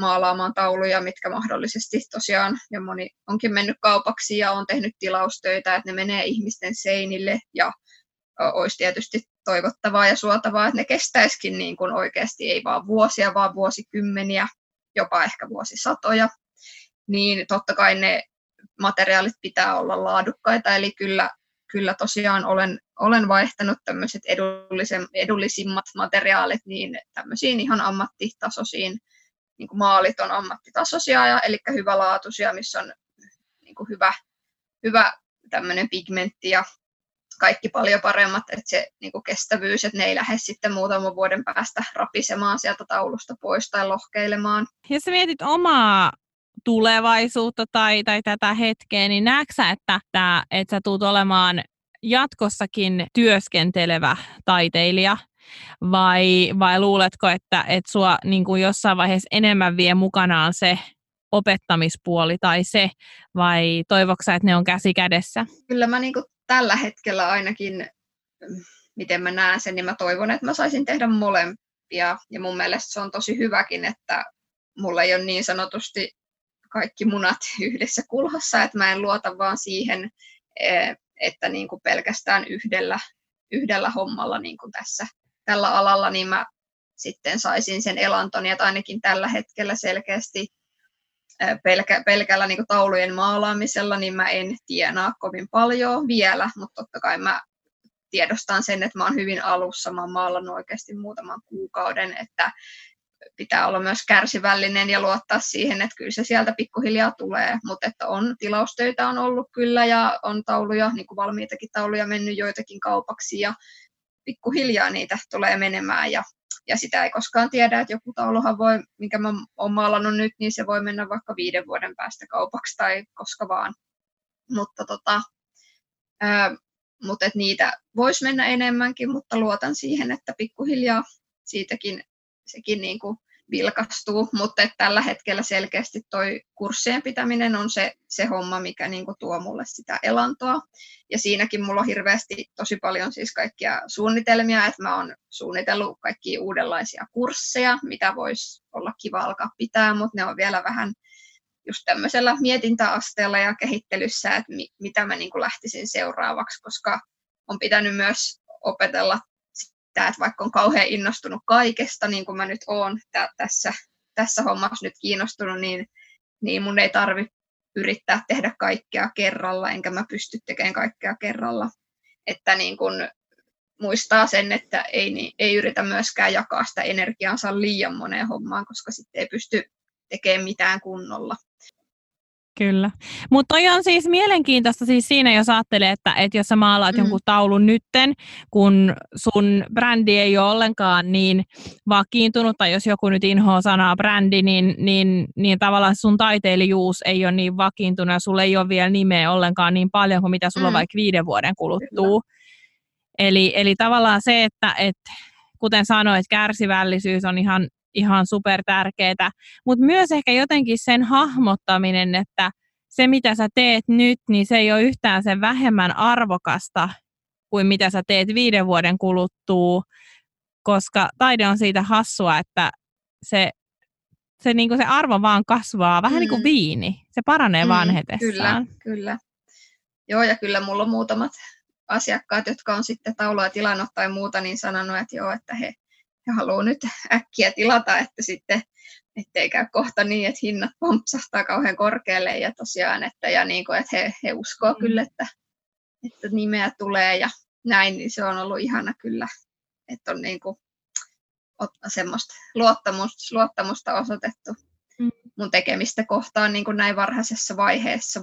maalaamaan tauluja, mitkä mahdollisesti tosiaan, ja moni onkin mennyt kaupaksi ja on tehnyt tilaustöitä, että ne menee ihmisten seinille ja olisi tietysti toivottavaa ja suotavaa, että ne kestäisikin niin kuin oikeasti ei vaan vuosia, vaan vuosikymmeniä, jopa ehkä vuosisatoja, niin totta kai ne materiaalit pitää olla laadukkaita, eli kyllä, kyllä tosiaan olen, olen vaihtanut tämmöiset edullisimmat materiaalit niin tämmöisiin ihan ammattitasoisiin, niin kuin maalit on ammattitasoisia, ja, eli hyvälaatuisia, missä on niin kuin hyvä, hyvä tämmöinen pigmentti ja kaikki paljon paremmat, että se niin kuin kestävyys, että ne ei lähde sitten muutaman vuoden päästä rapisemaan sieltä taulusta pois tai lohkeilemaan. Jos sä mietit omaa tulevaisuutta tai, tai tätä hetkeä, niin näetkö sä, että, että, että sä tulet olemaan jatkossakin työskentelevä taiteilija vai, vai luuletko, että, että sua niin kuin jossain vaiheessa enemmän vie mukanaan se opettamispuoli tai se, vai toivoksa, että ne on käsi kädessä? Kyllä mä niin tällä hetkellä ainakin, miten mä näen sen, niin mä toivon, että mä saisin tehdä molempia. Ja mun mielestä se on tosi hyväkin, että mulla ei ole niin sanotusti kaikki munat yhdessä kulhossa, että mä en luota vaan siihen, e, että niin kuin pelkästään yhdellä, yhdellä hommalla niin kuin tässä tällä alalla, niin mä sitten saisin sen elantoni, että ainakin tällä hetkellä selkeästi pelkä, pelkällä niin taulujen maalaamisella, niin mä en tienaa kovin paljon vielä, mutta totta kai mä tiedostan sen, että mä oon hyvin alussa, mä oon maalannut oikeasti muutaman kuukauden, että pitää olla myös kärsivällinen ja luottaa siihen, että kyllä se sieltä pikkuhiljaa tulee, mutta että on tilaustöitä on ollut kyllä ja on tauluja, niin kuin valmiitakin tauluja mennyt joitakin kaupaksi ja pikkuhiljaa niitä tulee menemään ja ja sitä ei koskaan tiedä, että joku tauluhan voi, minkä mä oon maalannut nyt, niin se voi mennä vaikka viiden vuoden päästä kaupaksi tai koska vaan. Mutta tota, ää, mutta et niitä voisi mennä enemmänkin, mutta luotan siihen, että pikkuhiljaa siitäkin sekin niin kuin vilkastuu, mutta että tällä hetkellä selkeästi toi kurssien pitäminen on se, se homma, mikä niin kuin tuo mulle sitä elantoa. Ja siinäkin mulla on hirveästi tosi paljon siis kaikkia suunnitelmia, että mä oon suunnitellut kaikkia uudenlaisia kursseja, mitä voisi olla kiva alkaa pitää, mutta ne on vielä vähän just tämmöisellä mietintäasteella ja kehittelyssä, että mi, mitä mä niin kuin lähtisin seuraavaksi, koska on pitänyt myös opetella sitä, että vaikka on kauhean innostunut kaikesta, niin kuin mä nyt oon tä- tässä, tässä hommassa nyt kiinnostunut, niin, niin mun ei tarvi yrittää tehdä kaikkea kerralla, enkä mä pysty tekemään kaikkea kerralla. Että niin kun muistaa sen, että ei, ei yritä myöskään jakaa sitä energiaansa liian moneen hommaan, koska sitten ei pysty tekemään mitään kunnolla. Kyllä. Mutta toi on siis mielenkiintoista siis siinä, jos ajattelee, että, että jos sä maalaat mm. jonkun taulun nytten, kun sun brändi ei ole ollenkaan niin vakiintunut, tai jos joku nyt inhoaa sanaa brändi, niin, niin, niin tavallaan sun taiteilijuus ei ole niin vakiintunut, ja sulla ei ole vielä nimeä ollenkaan niin paljon kuin mitä sulla mm. vaikka viiden vuoden kuluttua. Eli, eli tavallaan se, että, että kuten sanoit, kärsivällisyys on ihan ihan super tärkeää. Mutta myös ehkä jotenkin sen hahmottaminen, että se mitä sä teet nyt, niin se ei ole yhtään sen vähemmän arvokasta kuin mitä sä teet viiden vuoden kuluttua, koska taide on siitä hassua, että se, se, niin se arvo vaan kasvaa, vähän mm. niin kuin viini. Se paranee mm, vanhetessaan. Kyllä, kyllä. Joo, ja kyllä mulla on muutamat asiakkaat, jotka on sitten taulua tilannut tai muuta, niin sanonut, että joo, että he, he haluaa nyt äkkiä tilata, että sitten ettei käy kohta niin, että hinnat pompsahtaa kauhean korkealle ja tosiaan, että, ja niin kuin, että he, he uskoo mm. kyllä, että, että nimeä tulee ja näin, niin se on ollut ihana kyllä, että on niin kuin, semmoista luottamusta, luottamusta osoitettu mm. mun tekemistä kohtaan niin kuin näin varhaisessa vaiheessa.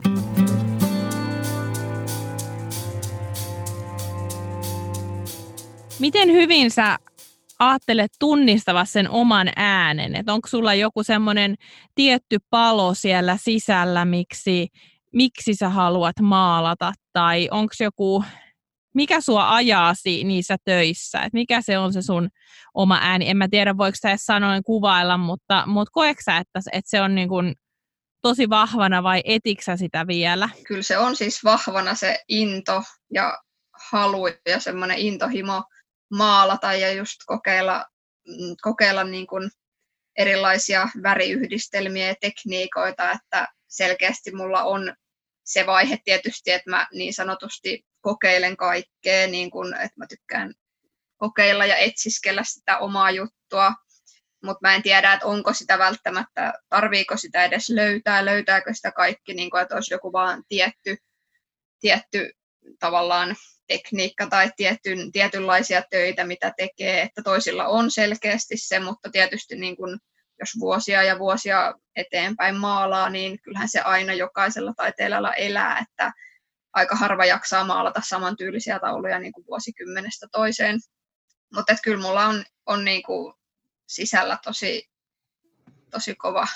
Miten hyvin sä ajattelet tunnistava sen oman äänen? Että onko sulla joku semmoinen tietty palo siellä sisällä, miksi, miksi sä haluat maalata? Tai onko joku, mikä sua ajaa niissä töissä? Et mikä se on se sun oma ääni? En mä tiedä, voiko sä edes sanoin kuvailla, mutta, mutta koetko sä, että, että se on niin kuin tosi vahvana vai etiksä sitä vielä? Kyllä se on siis vahvana se into ja halu ja semmoinen intohimo maalata ja just kokeilla, mm, kokeilla niin kuin erilaisia väriyhdistelmiä ja tekniikoita, että selkeästi mulla on se vaihe tietysti, että mä niin sanotusti kokeilen kaikkea, niin kuin, että mä tykkään kokeilla ja etsiskellä sitä omaa juttua, mutta mä en tiedä, että onko sitä välttämättä, tarviiko sitä edes löytää, löytääkö sitä kaikki, niin kuin, että olisi joku vaan tietty, tietty tavallaan tekniikka tai tietyn, tietynlaisia töitä, mitä tekee, että toisilla on selkeästi se, mutta tietysti niin kuin, jos vuosia ja vuosia eteenpäin maalaa, niin kyllähän se aina jokaisella taiteilijalla elää, että aika harva jaksaa maalata samantyylisiä tauluja niin kuin vuosikymmenestä toiseen. Mutta kyllä mulla on, on niin kuin sisällä tosi, tosi kova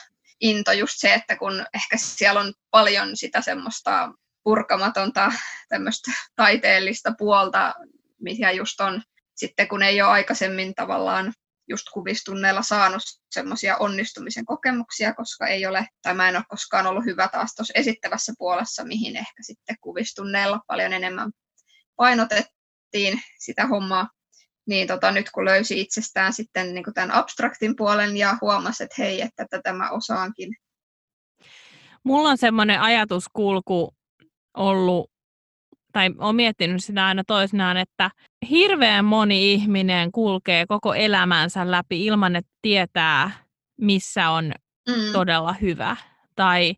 into just se, että kun ehkä siellä on paljon sitä semmoista purkamatonta tämmöistä taiteellista puolta, mikä just on sitten kun ei ole aikaisemmin tavallaan just kuvistunneilla saanut semmoisia onnistumisen kokemuksia, koska ei ole, tai mä en ole koskaan ollut hyvä taas tuossa esittävässä puolessa, mihin ehkä sitten kuvistunneilla paljon enemmän painotettiin sitä hommaa. Niin tota, nyt kun löysi itsestään sitten niin tämän abstraktin puolen ja huomasi, että hei, että tätä mä osaankin. Mulla on semmoinen ajatuskulku ollut, tai olen miettinyt sitä aina toisinaan, että hirveän moni ihminen kulkee koko elämänsä läpi ilman, että tietää, missä on mm. todella hyvä. Tai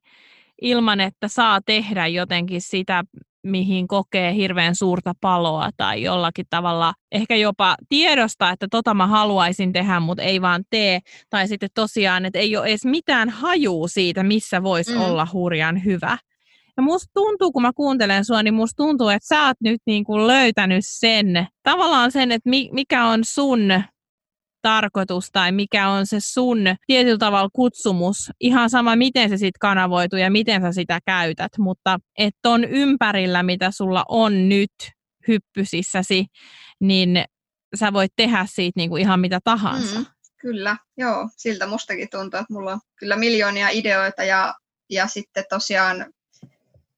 ilman, että saa tehdä jotenkin sitä, mihin kokee hirveän suurta paloa tai jollakin tavalla ehkä jopa tiedosta, että tota mä haluaisin tehdä, mutta ei vaan tee. Tai sitten tosiaan, että ei ole edes mitään hajuu siitä, missä voisi mm. olla hurjan hyvä. Ja musta tuntuu, kun mä kuuntelen sua, niin musta tuntuu, että sä oot nyt niin kuin löytänyt sen, tavallaan sen, että mikä on sun tarkoitus tai mikä on se sun tietyllä tavalla kutsumus, ihan sama miten se sitten kanavoituu ja miten sä sitä käytät, mutta että on ympärillä, mitä sulla on nyt hyppysissäsi, niin sä voit tehdä siitä niin kuin ihan mitä tahansa. Mm, kyllä, joo, siltä mustakin tuntuu, että mulla on kyllä miljoonia ideoita ja, ja sitten tosiaan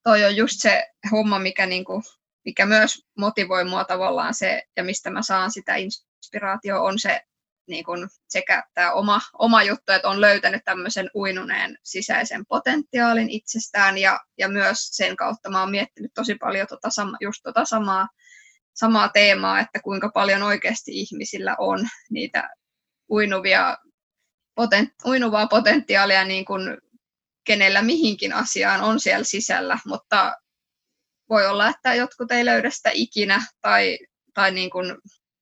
toi on just se homma, mikä, niinku, mikä myös motivoi mua tavallaan se, ja mistä mä saan sitä inspiraatio on se niin kun sekä tämä oma, oma juttu, että on löytänyt tämmöisen uinuneen sisäisen potentiaalin itsestään ja, ja myös sen kautta mä oon miettinyt tosi paljon tota sama, just tota samaa, samaa teemaa, että kuinka paljon oikeasti ihmisillä on niitä uinuvia, potent, uinuvaa potentiaalia niin kun kenellä mihinkin asiaan on siellä sisällä, mutta voi olla, että jotkut ei löydä sitä ikinä tai, tai niin kuin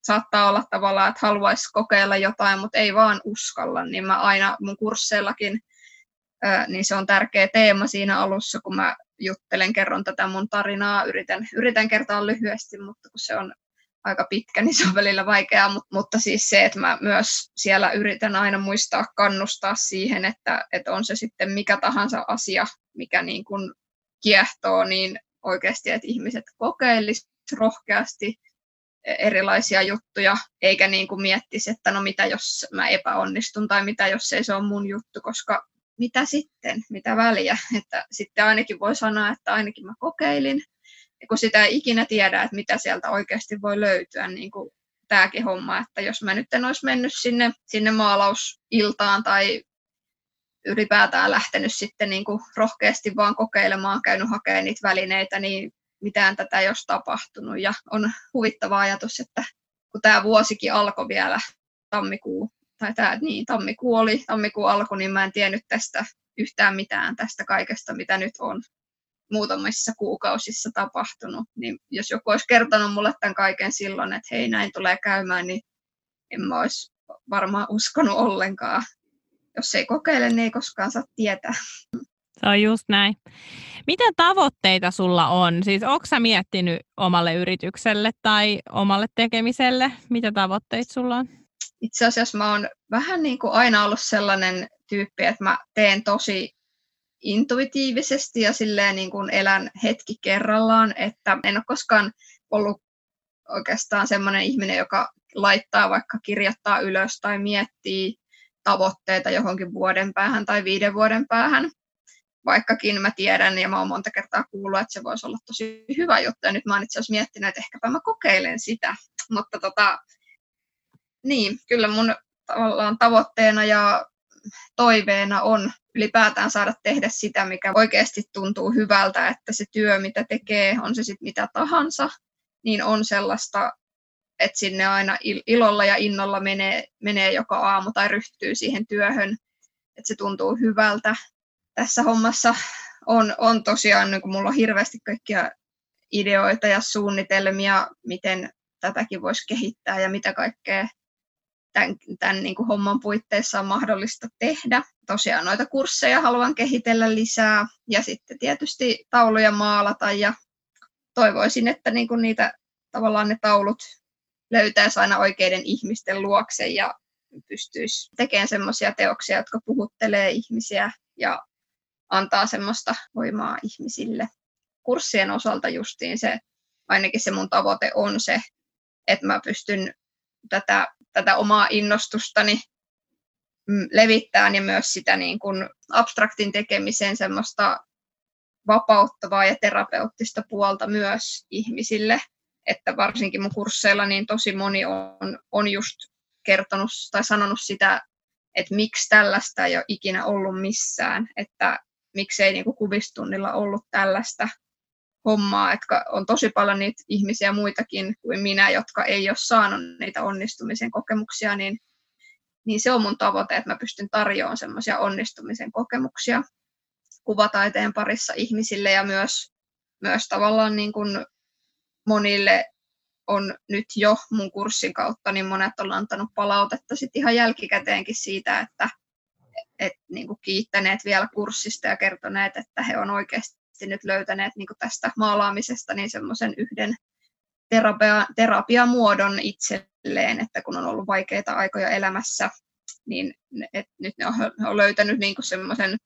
saattaa olla tavallaan, että haluaisi kokeilla jotain, mutta ei vaan uskalla, niin mä aina mun kursseillakin, niin se on tärkeä teema siinä alussa, kun mä juttelen, kerron tätä mun tarinaa, yritän, yritän kertoa lyhyesti, mutta kun se on aika pitkä, niin se on välillä vaikeaa, mutta, mutta siis se, että mä myös siellä yritän aina muistaa kannustaa siihen, että, että on se sitten mikä tahansa asia, mikä niin kuin kiehtoo, niin oikeasti, että ihmiset kokeilisivat rohkeasti erilaisia juttuja, eikä niin kuin miettisi, että no mitä jos mä epäonnistun tai mitä jos ei se ole mun juttu, koska mitä sitten, mitä väliä, että sitten ainakin voi sanoa, että ainakin mä kokeilin, kun sitä ei ikinä tiedä, että mitä sieltä oikeasti voi löytyä, niin kuin tämäkin homma, että jos mä nyt en olisi mennyt sinne, sinne maalausiltaan tai ylipäätään lähtenyt sitten niin kuin rohkeasti vaan kokeilemaan, käynyt hakemaan niitä välineitä, niin mitään tätä ei olisi tapahtunut. Ja on huvittava ajatus, että kun tämä vuosikin alkoi vielä tammikuu, tai tämä, niin, tammikuu oli, tammikuu alkoi, niin mä en tiennyt tästä yhtään mitään tästä kaikesta, mitä nyt on muutamissa kuukausissa tapahtunut. Niin jos joku olisi kertonut mulle tämän kaiken silloin, että hei näin tulee käymään, niin en mä olisi varmaan uskonut ollenkaan. Jos ei kokeile, niin ei koskaan saa tietää. Se on just näin. Mitä tavoitteita sulla on? Siis onko sä miettinyt omalle yritykselle tai omalle tekemiselle? Mitä tavoitteita sulla on? Itse asiassa mä oon vähän niin kuin aina ollut sellainen tyyppi, että mä teen tosi intuitiivisesti ja silleen niin kuin elän hetki kerrallaan, että en ole koskaan ollut oikeastaan sellainen ihminen, joka laittaa vaikka kirjoittaa ylös tai miettii tavoitteita johonkin vuoden päähän tai viiden vuoden päähän. Vaikkakin mä tiedän ja mä oon monta kertaa kuullut, että se voisi olla tosi hyvä juttu. Ja nyt mä oon itse asiassa miettinyt, että ehkäpä mä kokeilen sitä. Mutta tota, niin, kyllä mun tavallaan tavoitteena ja toiveena on ylipäätään saada tehdä sitä, mikä oikeasti tuntuu hyvältä, että se työ, mitä tekee, on se sitten mitä tahansa, niin on sellaista, että sinne aina ilolla ja innolla menee, menee joka aamu tai ryhtyy siihen työhön, että se tuntuu hyvältä. Tässä hommassa on, on tosiaan, niin kun mulla on hirveästi kaikkia ideoita ja suunnitelmia, miten tätäkin voisi kehittää ja mitä kaikkea tämän, tämän niin kuin homman puitteissa on mahdollista tehdä. Tosiaan noita kursseja haluan kehitellä lisää ja sitten tietysti tauluja maalata ja toivoisin, että niin kuin niitä tavallaan ne taulut löytäisi aina oikeiden ihmisten luokse ja pystyisi tekemään semmoisia teoksia, jotka puhuttelee ihmisiä ja antaa semmoista voimaa ihmisille. Kurssien osalta justiin se, ainakin se mun tavoite on se, että mä pystyn tätä tätä omaa innostustani mm, levittää ja myös sitä niin kuin abstraktin tekemisen semmoista vapauttavaa ja terapeuttista puolta myös ihmisille. Että varsinkin mun kursseilla niin tosi moni on, on just kertonut tai sanonut sitä, että miksi tällaista ei ole ikinä ollut missään, että miksei niin kuin kuvistunnilla ollut tällaista hommaa, että on tosi paljon niitä ihmisiä muitakin kuin minä, jotka ei ole saanut niitä onnistumisen kokemuksia, niin, niin se on mun tavoite, että mä pystyn tarjoamaan semmoisia onnistumisen kokemuksia kuvataiteen parissa ihmisille ja myös, myös tavallaan niin kuin monille on nyt jo mun kurssin kautta, niin monet on antanut palautetta sitten ihan jälkikäteenkin siitä, että et, niin kuin kiittäneet vielä kurssista ja kertoneet, että he on oikeasti nyt löytäneet niin tästä maalaamisesta niin semmoisen yhden terapia, terapiamuodon itselleen, että kun on ollut vaikeita aikoja elämässä, niin et nyt ne on, on löytänyt niin semmoisen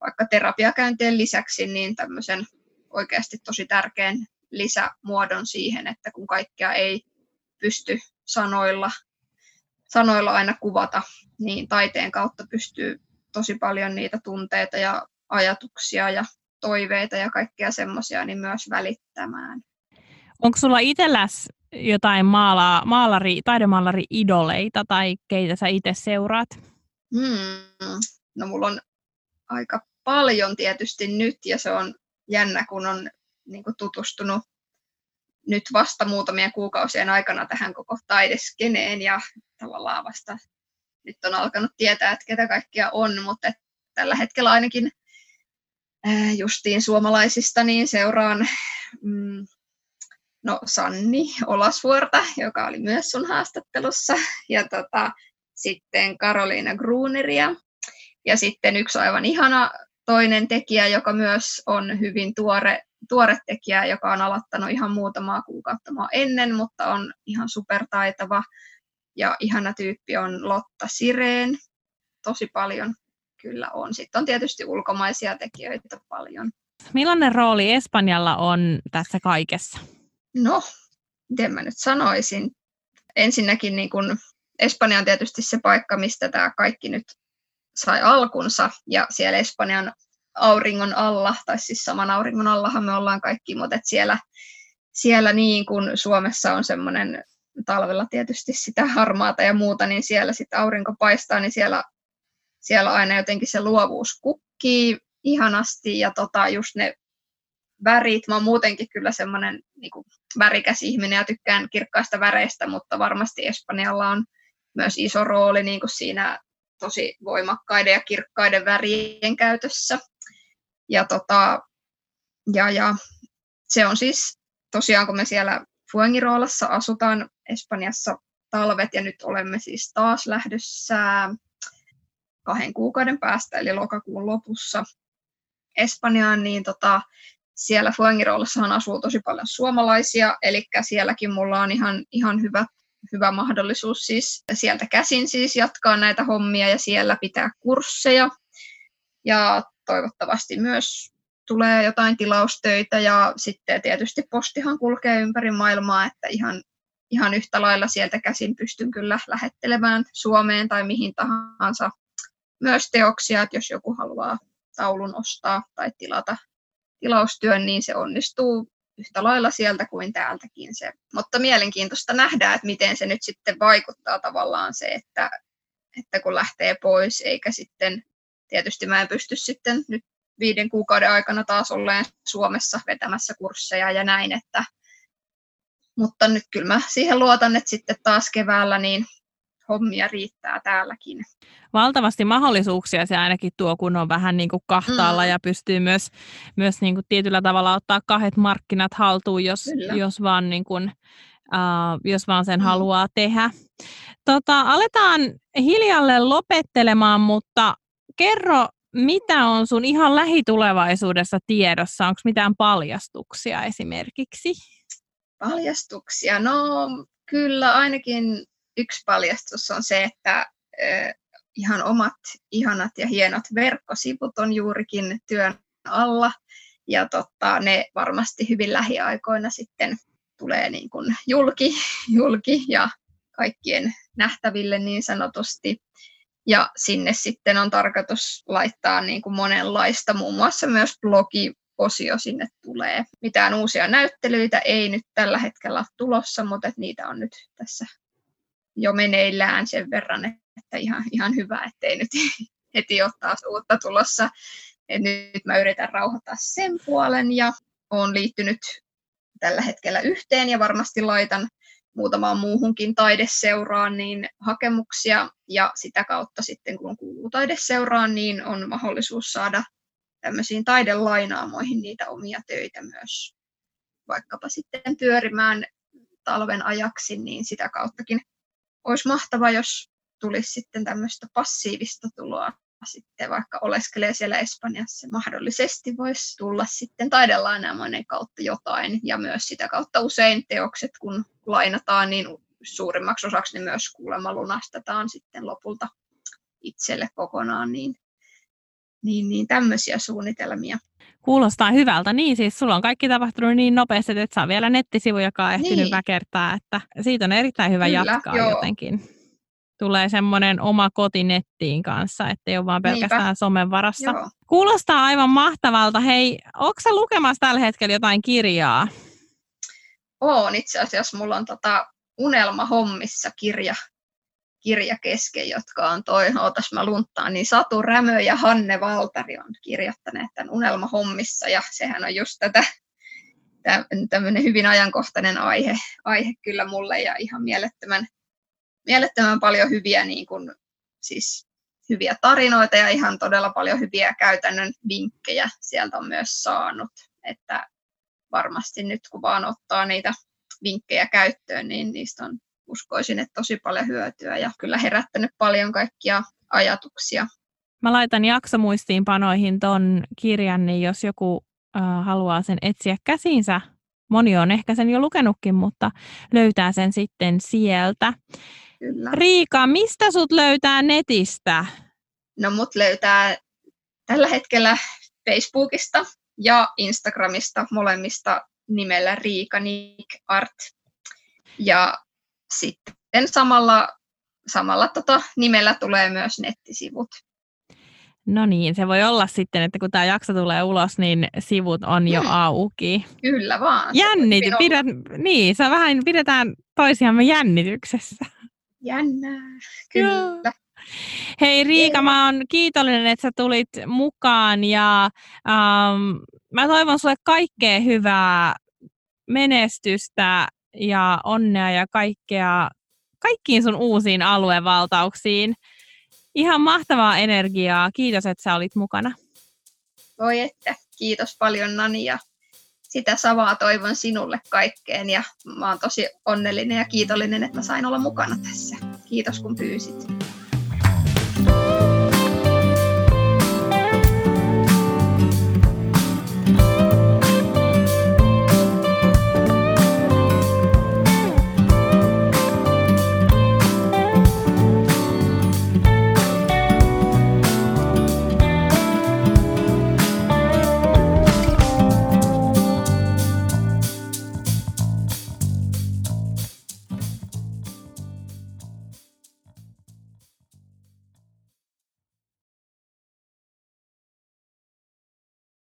vaikka terapiakäyntien lisäksi niin tämmöisen oikeasti tosi tärkeän lisämuodon siihen, että kun kaikkea ei pysty sanoilla, sanoilla aina kuvata, niin taiteen kautta pystyy tosi paljon niitä tunteita ja ajatuksia ja toiveita ja kaikkea semmoisia niin myös välittämään. Onko sulla itselläs jotain maala, maalari, taidemaalari-idoleita tai keitä sä itse seuraat? Hmm. No mulla on aika paljon tietysti nyt ja se on jännä, kun on niin kuin tutustunut nyt vasta muutamien kuukausien aikana tähän koko taideskeneen ja tavallaan vasta nyt on alkanut tietää, että ketä kaikkia on, mutta tällä hetkellä ainakin justiin suomalaisista, niin seuraan mm, no, Sanni Olasvuorta, joka oli myös sun haastattelussa, ja tota, sitten Karoliina Gruneria, ja sitten yksi aivan ihana toinen tekijä, joka myös on hyvin tuore, tuore tekijä, joka on aloittanut ihan muutamaa kuukautta ennen, mutta on ihan supertaitava ja ihana tyyppi on Lotta Sireen. Tosi paljon kyllä on. Sitten on tietysti ulkomaisia tekijöitä paljon. Millainen rooli Espanjalla on tässä kaikessa? No, miten mä nyt sanoisin, ensinnäkin niin kun Espanja on tietysti se paikka, mistä tämä kaikki nyt sai alkunsa, ja siellä Espanjan auringon alla, tai siis saman auringon allahan me ollaan kaikki, mutta et siellä, siellä niin kuin Suomessa on semmoinen talvella tietysti sitä harmaata ja muuta, niin siellä sitten aurinko paistaa, niin siellä, siellä aina jotenkin se luovuus kukkii ihanasti ja tota, just ne värit. Mä oon muutenkin kyllä semmoinen niin värikäs ihminen ja tykkään kirkkaista väreistä, mutta varmasti Espanjalla on myös iso rooli niin kuin siinä tosi voimakkaiden ja kirkkaiden värien käytössä. Ja, tota, ja, ja se on siis tosiaan, kun me siellä Fuengirolassa asutaan Espanjassa talvet ja nyt olemme siis taas lähdössä kahden kuukauden päästä, eli lokakuun lopussa Espanjaan, niin tota, siellä Fuengirolassahan asuu tosi paljon suomalaisia, eli sielläkin mulla on ihan, ihan hyvä, hyvä mahdollisuus siis sieltä käsin siis jatkaa näitä hommia ja siellä pitää kursseja. Ja toivottavasti myös tulee jotain tilaustöitä ja sitten tietysti postihan kulkee ympäri maailmaa, että ihan, ihan yhtä lailla sieltä käsin pystyn kyllä lähettelemään Suomeen tai mihin tahansa myös teoksia, että jos joku haluaa taulun ostaa tai tilata tilaustyön, niin se onnistuu yhtä lailla sieltä kuin täältäkin se. Mutta mielenkiintoista nähdä, että miten se nyt sitten vaikuttaa tavallaan se, että, että kun lähtee pois, eikä sitten, tietysti mä en pysty sitten nyt viiden kuukauden aikana taas olleen Suomessa vetämässä kursseja ja näin, että, mutta nyt kyllä mä siihen luotan, että sitten taas keväällä niin hommia riittää täälläkin. Valtavasti mahdollisuuksia se ainakin tuo, kun on vähän niin kuin kahtaalla mm. ja pystyy myös, myös niin kuin tietyllä tavalla ottaa kahdet markkinat haltuun, jos, jos, vaan, niin kuin, uh, jos vaan sen mm. haluaa tehdä. Tota, aletaan hiljalle lopettelemaan, mutta kerro, mitä on sun ihan lähitulevaisuudessa tiedossa? Onko mitään paljastuksia esimerkiksi? Paljastuksia? No kyllä ainakin yksi paljastus on se, että ihan omat ihanat ja hienot verkkosivut on juurikin työn alla. Ja totta, ne varmasti hyvin lähiaikoina sitten tulee niin kuin julki, julki ja kaikkien nähtäville niin sanotusti. Ja sinne sitten on tarkoitus laittaa niin kuin monenlaista, muun muassa myös blogiosio sinne tulee. Mitään uusia näyttelyitä ei nyt tällä hetkellä ole tulossa, mutta niitä on nyt tässä jo meneillään sen verran, että ihan, ihan hyvä, ettei nyt heti ole taas uutta tulossa. Et nyt mä yritän rauhoittaa sen puolen ja olen liittynyt tällä hetkellä yhteen ja varmasti laitan muutamaan muuhunkin taideseuraan niin hakemuksia ja sitä kautta sitten kun kuuluu taideseuraan, niin on mahdollisuus saada tämmöisiin taidelainaamoihin niitä omia töitä myös vaikkapa sitten pyörimään talven ajaksi, niin sitä kauttakin olisi mahtava, jos tulisi sitten tämmöistä passiivista tuloa sitten vaikka oleskelee siellä Espanjassa. Mahdollisesti voisi tulla sitten taidelainaamoinen kautta jotain ja myös sitä kautta usein teokset, kun lainataan, niin suurimmaksi osaksi ne myös kuulemma lunastetaan sitten lopulta itselle kokonaan, niin, niin, niin tämmöisiä suunnitelmia. Kuulostaa hyvältä. Niin siis sulla on kaikki tapahtunut niin nopeasti, että saa vielä nettisivu, joka on ehtinyt niin. väkertää, että siitä on erittäin hyvä Kyllä, jatkaa joo. jotenkin. Tulee semmoinen oma koti nettiin kanssa, ettei ole vaan pelkästään Niinpä. somen varassa. Joo. Kuulostaa aivan mahtavalta. Hei, onko sä lukemassa tällä hetkellä jotain kirjaa? Oon itse asiassa. Mulla on tota Unelma hommissa kirja kirja kesken, jotka on toi, ootas mä lunttaan, niin Satu Rämö ja Hanne Valtari on kirjoittaneet tämän Unelma-hommissa, ja sehän on just tätä, tämmöinen hyvin ajankohtainen aihe, aihe kyllä mulle, ja ihan mielettömän, mielettömän paljon hyviä, niin kuin, siis hyviä tarinoita ja ihan todella paljon hyviä käytännön vinkkejä sieltä on myös saanut, että varmasti nyt kun vaan ottaa niitä vinkkejä käyttöön, niin niistä on uskoisin, että tosi paljon hyötyä ja kyllä herättänyt paljon kaikkia ajatuksia. Mä laitan jaksomuistiinpanoihin ton kirjan, niin jos joku äh, haluaa sen etsiä käsinsä, moni on ehkä sen jo lukenutkin, mutta löytää sen sitten sieltä. Kyllä. Riika, mistä sut löytää netistä? No mut löytää tällä hetkellä Facebookista ja Instagramista molemmista nimellä Riika Nick Art. Ja sitten samalla, samalla tota nimellä tulee myös nettisivut. No niin, se voi olla sitten, että kun tämä jakso tulee ulos, niin sivut on jo hmm. auki. Kyllä vaan. Jännit, pidät, niin, se vähän pidetään toisiamme jännityksessä. Jännää, kyllä. Joo. Hei Riika, mä oon kiitollinen, että sä tulit mukaan ja um, mä toivon sulle kaikkea hyvää menestystä ja onnea ja kaikkea, kaikkiin sun uusiin aluevaltauksiin. Ihan mahtavaa energiaa. Kiitos, että sä olit mukana. Voi että. Kiitos paljon Nani ja sitä samaa toivon sinulle kaikkeen ja mä oon tosi onnellinen ja kiitollinen, että sain olla mukana tässä. Kiitos kun pyysit.